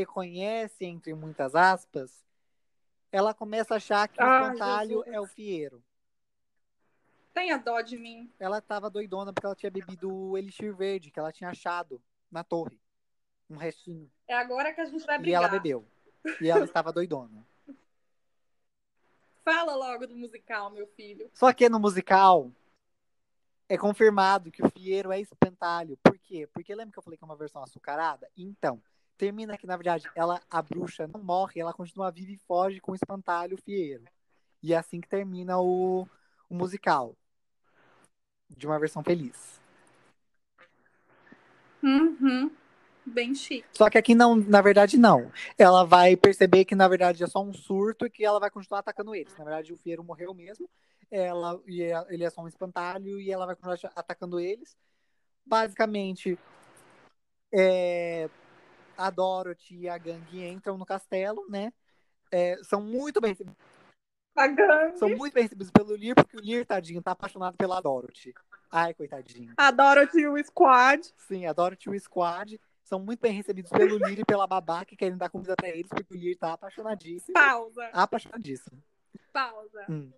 Speaker 2: reconhece, entre muitas aspas, ela começa a achar que o
Speaker 1: Ah,
Speaker 2: espantalho
Speaker 1: Jesus.
Speaker 2: é o fieiro.
Speaker 1: Tenha dó de mim.
Speaker 2: Ela tava doidona porque ela tinha bebido o elixir verde que ela tinha achado na torre. Um restinho.
Speaker 1: É agora que a gente vai
Speaker 2: E
Speaker 1: brigar.
Speaker 2: ela bebeu. E ela estava doidona.
Speaker 1: Fala logo do musical, meu filho.
Speaker 2: Só que no musical é confirmado que o fieiro é espantalho. Por quê? Porque lembra que eu falei que é uma versão açucarada? Então, termina que, na verdade, ela, a bruxa não morre, ela continua viva e foge com o espantalho fieiro. E é assim que termina o, o musical. De uma versão feliz.
Speaker 1: Uhum. Bem chique.
Speaker 2: Só que aqui não, na verdade, não. Ela vai perceber que, na verdade, é só um surto e que ela vai continuar atacando eles. Na verdade, o Fieiro morreu mesmo. Ela, e é- ele é só um espantalho e ela vai continuar atacando eles. Basicamente, é, a Dorothy e a gangue entram no castelo, né? É, são muito bem
Speaker 1: A gangue.
Speaker 2: são muito bem recebidos pelo Lear, porque o Lear, tadinho, tá apaixonado pela Dorothy. Ai, coitadinho.
Speaker 1: A Dorothy e o Squad.
Speaker 2: Sim, a Dorothy e o Squad são muito bem recebidos pelo Lear e pela babá que querem dar comida pra eles, porque o Lear tá apaixonadíssimo.
Speaker 1: Pausa.
Speaker 2: Apaixonadíssimo.
Speaker 1: Pausa.
Speaker 2: Hum.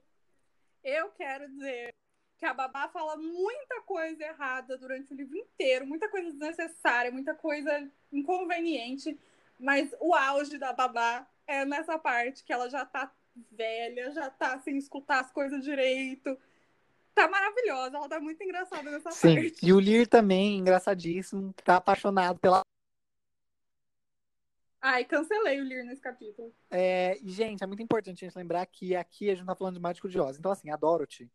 Speaker 1: Eu quero dizer que a babá fala muita coisa errada durante o livro inteiro, muita coisa desnecessária, muita coisa inconveniente, mas o auge da babá é nessa parte que ela já tá velha, já tá sem escutar as coisas direito. Tá maravilhosa, ela tá muito engraçada nessa
Speaker 2: Sim.
Speaker 1: parte.
Speaker 2: E o Lear também, engraçadíssimo, tá apaixonado pela.
Speaker 1: Ai, cancelei o Lear nesse capítulo.
Speaker 2: É, gente, é muito importante a gente lembrar que aqui a gente tá falando de Mágico de Oz. Então, assim, a Dorothy.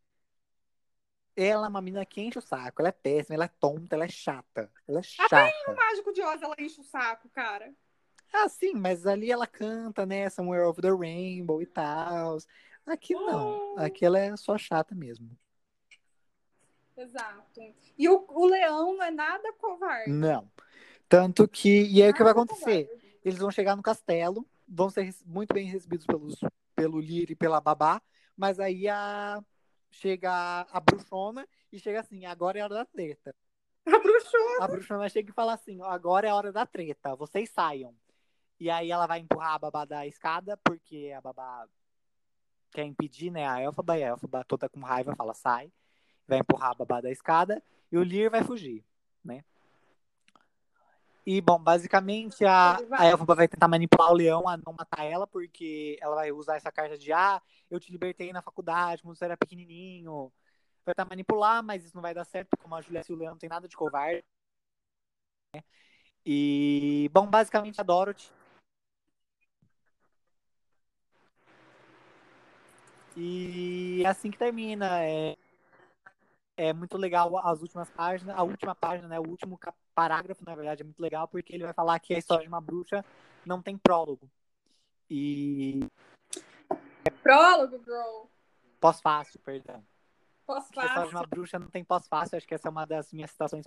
Speaker 2: Ela é uma menina que enche o saco. Ela é péssima, ela é tonta, ela é chata. Ela é chata.
Speaker 1: O mágico de Oz, ela enche o saco, cara.
Speaker 2: Ah, sim, mas ali ela canta, né? Somewhere Over the Rainbow e tal. Aqui não. Aqui ela é só chata mesmo.
Speaker 1: Exato. E o, o leão não é nada covarde.
Speaker 2: Não. Tanto que. E aí o que vai acontecer?
Speaker 1: covarde.
Speaker 2: Eles vão chegar no castelo, vão ser muito bem recebidos pelos, pelo Lyr e pela Babá, mas aí a, chega a, a bruxona e chega assim, agora é a hora da treta.
Speaker 1: A bruxona.
Speaker 2: A bruxona chega e fala assim, agora é a hora da treta, vocês saiam. E aí ela vai empurrar a Babá da escada, porque a Babá quer impedir, né, a Elfaba, e a Elfaba toda com raiva fala, sai. Vai empurrar a Babá da escada e o Lyr vai fugir, né. E, bom, basicamente a, a vai tentar manipular o leão a não matar ela, porque ela vai usar essa carta de ah, eu te libertei na faculdade quando você era pequenininho. Vai tentar manipular, mas isso não vai dar certo, como a Juliette e o leão não tem nada de covarde. né? E, bom, basicamente a Dorothy. E é assim que termina. É, é muito legal as últimas páginas, a última página, né? O último cap- parágrafo, na verdade, é muito legal porque ele vai falar que a história de uma bruxa não tem prólogo. E
Speaker 1: Prólogo, girl.
Speaker 2: pós-fácil, perdão. Que a história de uma bruxa não tem pós-fácil. Acho que essa é uma das minhas citações,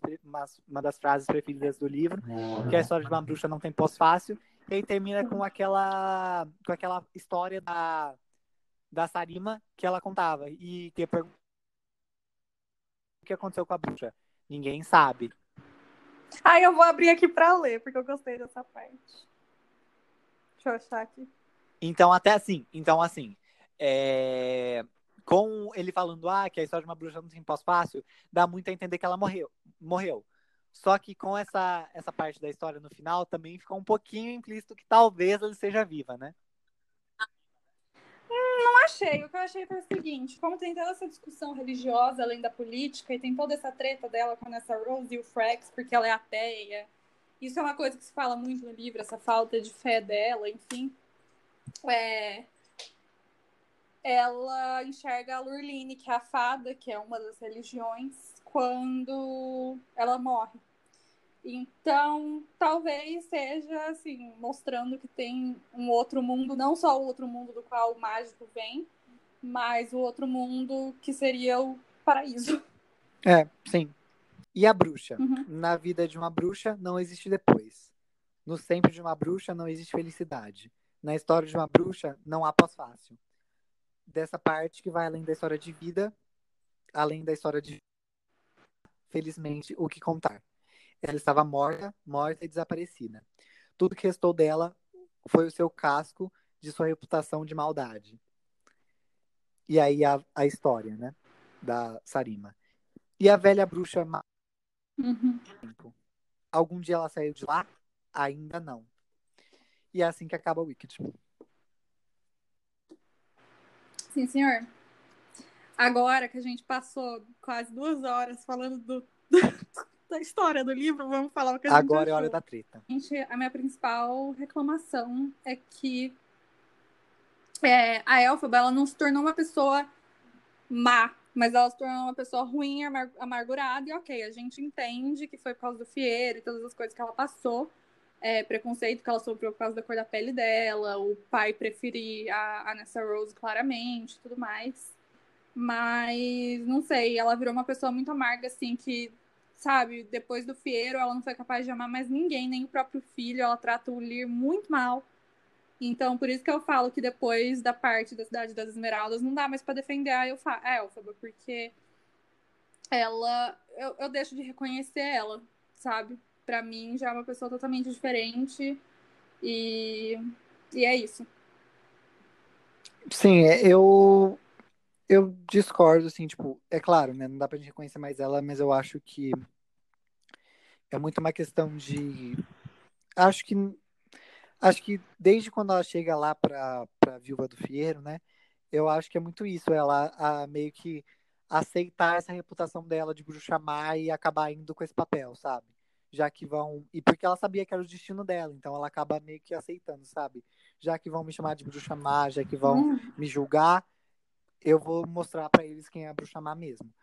Speaker 2: uma, das frases preferidas do livro. Que a história de uma bruxa não tem pós-fácil. E aí termina com aquela, com aquela história da, da Sarima que ela contava. E que pergunta o que aconteceu com a bruxa. Ninguém sabe.
Speaker 1: Ai, eu vou abrir aqui pra ler, porque eu gostei dessa parte. Deixa eu achar aqui.
Speaker 2: Então, até assim, então assim, é, com ele falando ah, que a história de uma bruxa não tem pós-fácil, dá muito a entender que ela morreu. morreu. Só que com essa, essa parte da história no final, também ficou um pouquinho implícito que talvez ela esteja viva, né?
Speaker 1: Não achei. O que eu achei foi o seguinte: como tem toda essa discussão religiosa além da política, e tem toda essa treta dela com essa Rose e o Frax, porque ela é ateia. Isso é uma coisa que se fala muito no livro, essa falta de fé dela, enfim. É, Ela enxerga a Lurline, que é a fada, que é uma das religiões, quando ela morre. Então, talvez seja assim, mostrando que tem um outro mundo, não só o outro mundo do qual o mágico vem, mas o outro mundo que seria o paraíso.
Speaker 2: É, sim. E a bruxa?
Speaker 1: Uhum.
Speaker 2: Na vida de uma bruxa não existe depois. No sempre de uma bruxa não existe felicidade. Na história de uma bruxa não há pós-fácil. Dessa parte que vai além da história de vida, além da história de felizmente o que contar. Ela estava morta, morta e desaparecida. Tudo que restou dela foi o seu casco de sua reputação de maldade. E aí a, a história, né, da Sarima. E a velha bruxa
Speaker 1: Uhum.
Speaker 2: Algum dia ela saiu de lá? Ainda não. E é assim que acaba o Wicked.
Speaker 1: Sim, senhor. Agora que a gente passou quase duas horas falando do, da história do livro, vamos falar o que a gente
Speaker 2: Agora é
Speaker 1: achou.
Speaker 2: hora da treta.
Speaker 1: Gente, a minha principal reclamação é que é, a Elfaba ela não se tornou uma pessoa má, mas ela se tornou uma pessoa ruim, amar- amargurada, e ok, a gente entende que foi por causa do Fieiro e todas as coisas que ela passou, é, preconceito que ela sofreu por causa da cor da pele dela, o pai preferir a, a Nessa Rose claramente tudo mais. Mas, não sei, ela virou uma pessoa muito amarga, assim, que sabe, depois do Fieiro, ela não foi capaz de amar mais ninguém, nem o próprio filho. Ela trata o Lear muito mal. Então, por isso que eu falo que depois da parte da Cidade das Esmeraldas, não dá mais pra defender a, Elfa, Elfaba, porque ela. Eu, eu deixo de reconhecer ela, sabe? Pra mim, já é uma pessoa totalmente diferente. E, e é isso.
Speaker 2: Sim, é, eu eu discordo, assim, tipo, é claro, né? Não dá pra gente reconhecer mais ela, mas eu acho que é muito uma questão de. Acho que acho que desde quando ela chega lá pra, pra viúva do Fieiro, né? Eu acho que é muito isso, ela a, meio que aceitar essa reputação dela de bruxa má e acabar indo com esse papel, sabe? Já que vão. E porque ela sabia que era o destino dela, então ela acaba meio que aceitando, sabe? Já que vão me chamar de bruxa má, já que vão
Speaker 1: Hum,
Speaker 2: me julgar, eu vou mostrar pra eles quem é a bruxa má mesmo.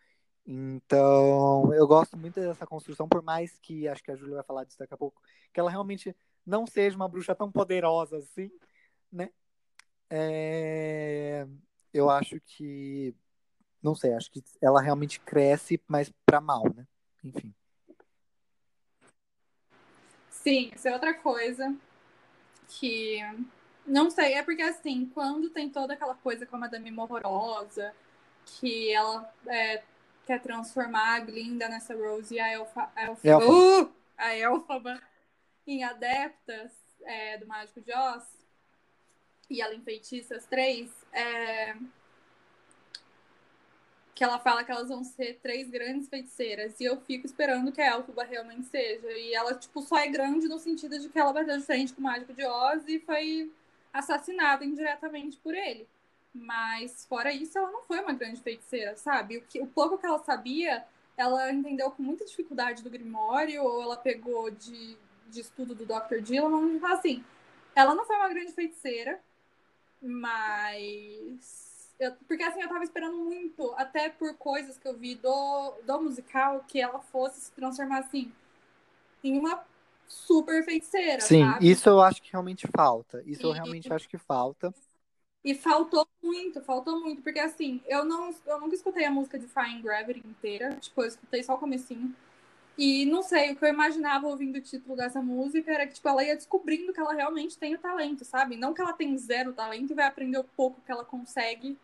Speaker 2: Então, eu gosto muito dessa construção, por mais que acho que a Júlia vai falar disso daqui a pouco, que ela realmente não seja uma bruxa tão poderosa assim, né? É... Eu acho que. Não sei, acho que ela realmente cresce, mas pra mal, né? Enfim.
Speaker 1: Sim, isso é outra coisa que. Não sei, é porque assim, quando tem toda aquela coisa com a Madame Morrosa, que ela é, quer transformar a Glinda nessa Rose e a Elfa, a Elfa,
Speaker 2: Elfa.
Speaker 1: Uh! a Elfaba em adeptas é, do Mágico de Oz e ela enfeitiça as três, é, que ela fala que elas vão ser três grandes feiticeiras. E eu fico esperando que a Elfaba realmente seja. E ela, tipo, só é grande no sentido de que ela bateu de frente com o Mágico de Oz e foi assassinada indiretamente por ele. Mas, fora isso, ela não foi uma grande feiticeira, sabe? O, que, o pouco que ela sabia, ela entendeu com muita dificuldade do Grimório, ou ela pegou de, de estudo do Dr. Dillon. Assim, ela não foi uma grande feiticeira, mas eu, porque assim, eu tava esperando muito, até por coisas que eu vi do, do musical, que ela fosse se transformar assim em uma super feiticeira.
Speaker 2: Sim,
Speaker 1: sabe?
Speaker 2: isso eu acho que realmente falta. Isso
Speaker 1: E-
Speaker 2: eu realmente acho que falta.
Speaker 1: E faltou muito, faltou muito, porque assim, eu não eu nunca escutei a música de Flying Gravity inteira, tipo, eu escutei só o comecinho. E não sei, o que eu imaginava ouvindo o título dessa música era que, tipo, ela ia descobrindo que ela realmente tem o talento, sabe? Não que ela tem zero talento e vai aprender o pouco que ela consegue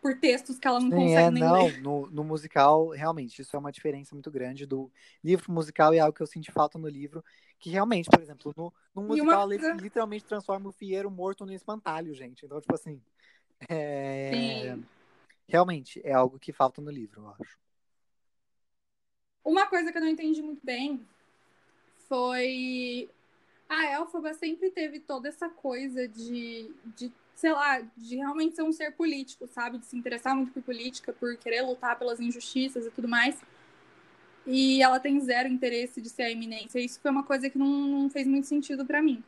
Speaker 1: por textos que ela não consegue
Speaker 2: é,
Speaker 1: nem
Speaker 2: não,
Speaker 1: ler.
Speaker 2: no, no musical, realmente, isso é uma diferença muito grande do livro musical e é algo que eu senti falta no livro, que realmente, por exemplo, no, no
Speaker 1: E uma
Speaker 2: musical ele literalmente transforma o Fieiro morto no espantalho, gente. Então, tipo assim, é, realmente é algo que falta no livro, eu acho.
Speaker 1: Uma coisa que eu não entendi muito bem foi. A Elfaba sempre teve toda essa coisa de, de, sei lá, de realmente ser um ser político, sabe? De se interessar muito por política, por querer lutar pelas injustiças e tudo mais. E ela tem zero interesse de ser a eminência. Isso foi uma coisa que não, não fez muito sentido pra mim.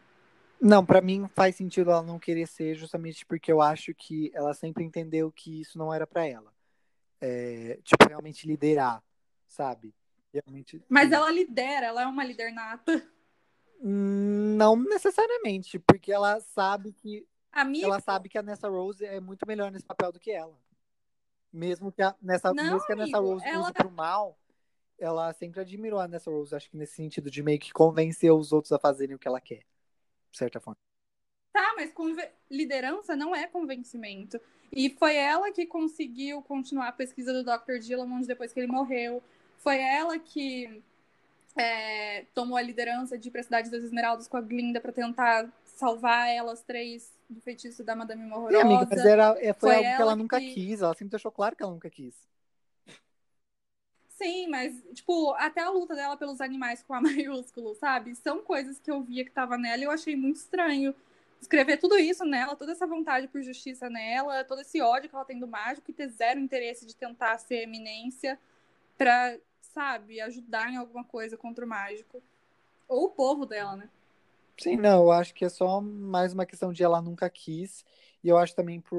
Speaker 2: Não, pra mim faz sentido ela não querer ser, justamente porque eu acho que ela sempre entendeu que isso não era pra ela. É, tipo, realmente liderar, sabe? Realmente.
Speaker 1: Mas ela lidera, ela é uma líder nata.
Speaker 2: Hum, Não necessariamente, porque ela sabe que
Speaker 1: Amiga,
Speaker 2: ela sabe que a Nessa Rose é muito melhor nesse papel do que ela. Mesmo que a Nessa,
Speaker 1: Não,
Speaker 2: mesmo que a Nessa
Speaker 1: amigo,
Speaker 2: Rose
Speaker 1: ela-
Speaker 2: use pro mal, ela sempre admirou a Nessa Rose, acho que nesse sentido de meio que convencer os outros a fazerem o que ela quer, de certa forma.
Speaker 1: Tá, mas liderança não é convencimento. E foi ela que conseguiu continuar a pesquisa do Dr. Dillamond depois que ele morreu. Foi ela que é, tomou a liderança de ir pra Cidade das Esmeraldas com a Glinda pra tentar salvar elas três do feitiço da Madame Morrosa.
Speaker 2: amiga, mas era, é, foi,
Speaker 1: Foi
Speaker 2: algo que ela
Speaker 1: ela
Speaker 2: nunca
Speaker 1: que-
Speaker 2: quis, ela sempre deixou claro que ela nunca quis.
Speaker 1: Sim, mas, tipo, até a luta dela pelos animais com A maiúsculo, sabe? São coisas que eu via que tava nela e eu achei muito estranho. Escrever tudo isso nela, toda essa vontade por justiça nela, todo esse ódio que ela tem do mágico e ter zero interesse de tentar ser eminência pra, sabe, ajudar em alguma coisa contra o mágico. Ou o povo dela, né?
Speaker 2: Sim, não, eu acho que é só mais uma questão de ela nunca quis. E eu acho também por.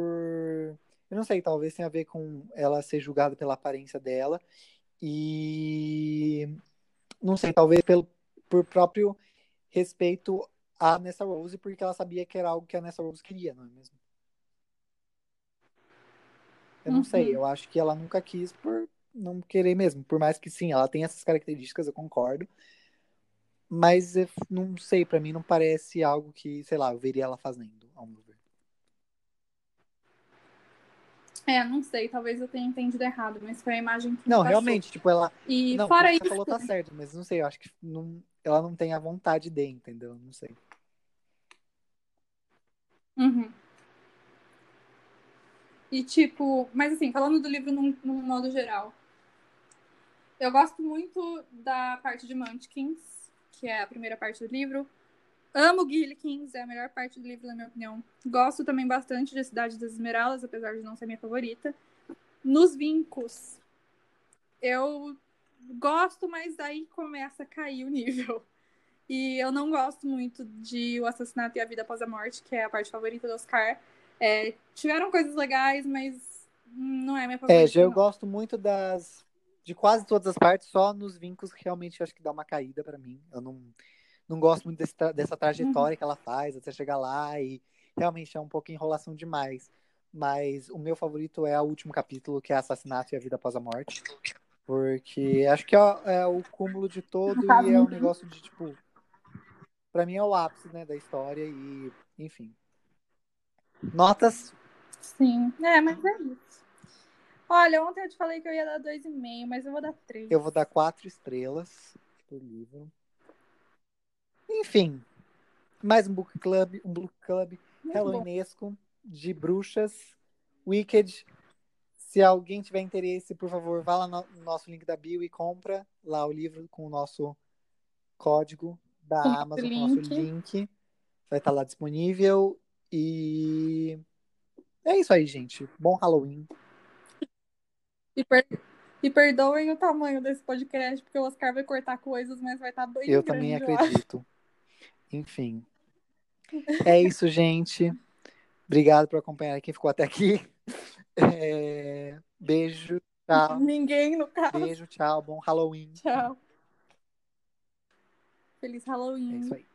Speaker 2: Eu não sei, talvez tenha a ver com ela ser julgada pela aparência dela. E. Não sei, talvez pelo, por próprio respeito a Nessa Rose, porque ela sabia que era algo que a Nessa Rose queria, não é mesmo? Eu não
Speaker 1: Uhum.
Speaker 2: sei, eu acho que ela nunca quis por não querer mesmo. Por mais que sim, ela tem essas características, eu concordo. Mas eu não sei, pra mim não parece algo que, sei lá, eu veria ela fazendo, ao meu ver.
Speaker 1: É, não sei, talvez eu tenha entendido errado, mas foi a imagem que
Speaker 2: Não, realmente, tipo, ela.
Speaker 1: E
Speaker 2: não,
Speaker 1: fora isso,
Speaker 2: você falou tá certo, mas não sei, eu acho que não, ela não tem a vontade de, entendeu? Não sei.
Speaker 1: Uhum. E tipo, mas assim, falando do livro num, num modo geral, eu gosto muito da parte de Munchkins, que é a primeira parte do livro. Amo Gillikins, é a melhor parte do livro, na minha opinião. Gosto também bastante de Cidade das Esmeraldas, apesar de não ser minha favorita. Nos Vincos, eu gosto, mas aí começa a cair o nível. E eu não gosto muito de O Assassinato e a Vida Após a Morte, que é a parte favorita do Oscar. É, tiveram coisas legais, mas não é minha favorita.
Speaker 2: É, já eu
Speaker 1: não.
Speaker 2: gosto muito das. De quase todas as partes, só nos vincos realmente acho que dá uma caída pra mim. Eu não, não gosto muito desse, dessa trajetória uhum. que ela faz até chegar lá e realmente é um pouco enrolação demais. Mas o meu favorito é o último capítulo, que é Assassinato e a Vida Após a Morte. Porque acho que é, é o cúmulo de todo e é um negócio de, tipo. Pra mim é o ápice, né, da história e, enfim. Notas?
Speaker 1: Sim, é, mas é isso. Olha, ontem eu te falei que eu ia dar dois e meio, mas eu vou dar três.
Speaker 2: Eu vou dar quatro estrelas pro livro. Enfim, mais um book club, um book club Halloweenesco de bruxas, Wicked. Se alguém tiver interesse, por favor, vá lá no nosso link da bio e compra lá o livro com o nosso código da Amazon, com o nosso link. Vai estar lá disponível. E é isso aí, gente. Bom Halloween.
Speaker 1: E, per... e perdoem o tamanho desse podcast, porque o Oscar vai cortar coisas, mas vai estar bem
Speaker 2: Eu também acredito. Enfim. É isso, gente. Obrigado por acompanhar quem ficou até aqui. É... Beijo, tchau.
Speaker 1: Ninguém, no caso.
Speaker 2: Beijo, tchau. Bom Halloween.
Speaker 1: Tchau. Feliz Halloween.
Speaker 2: É isso aí.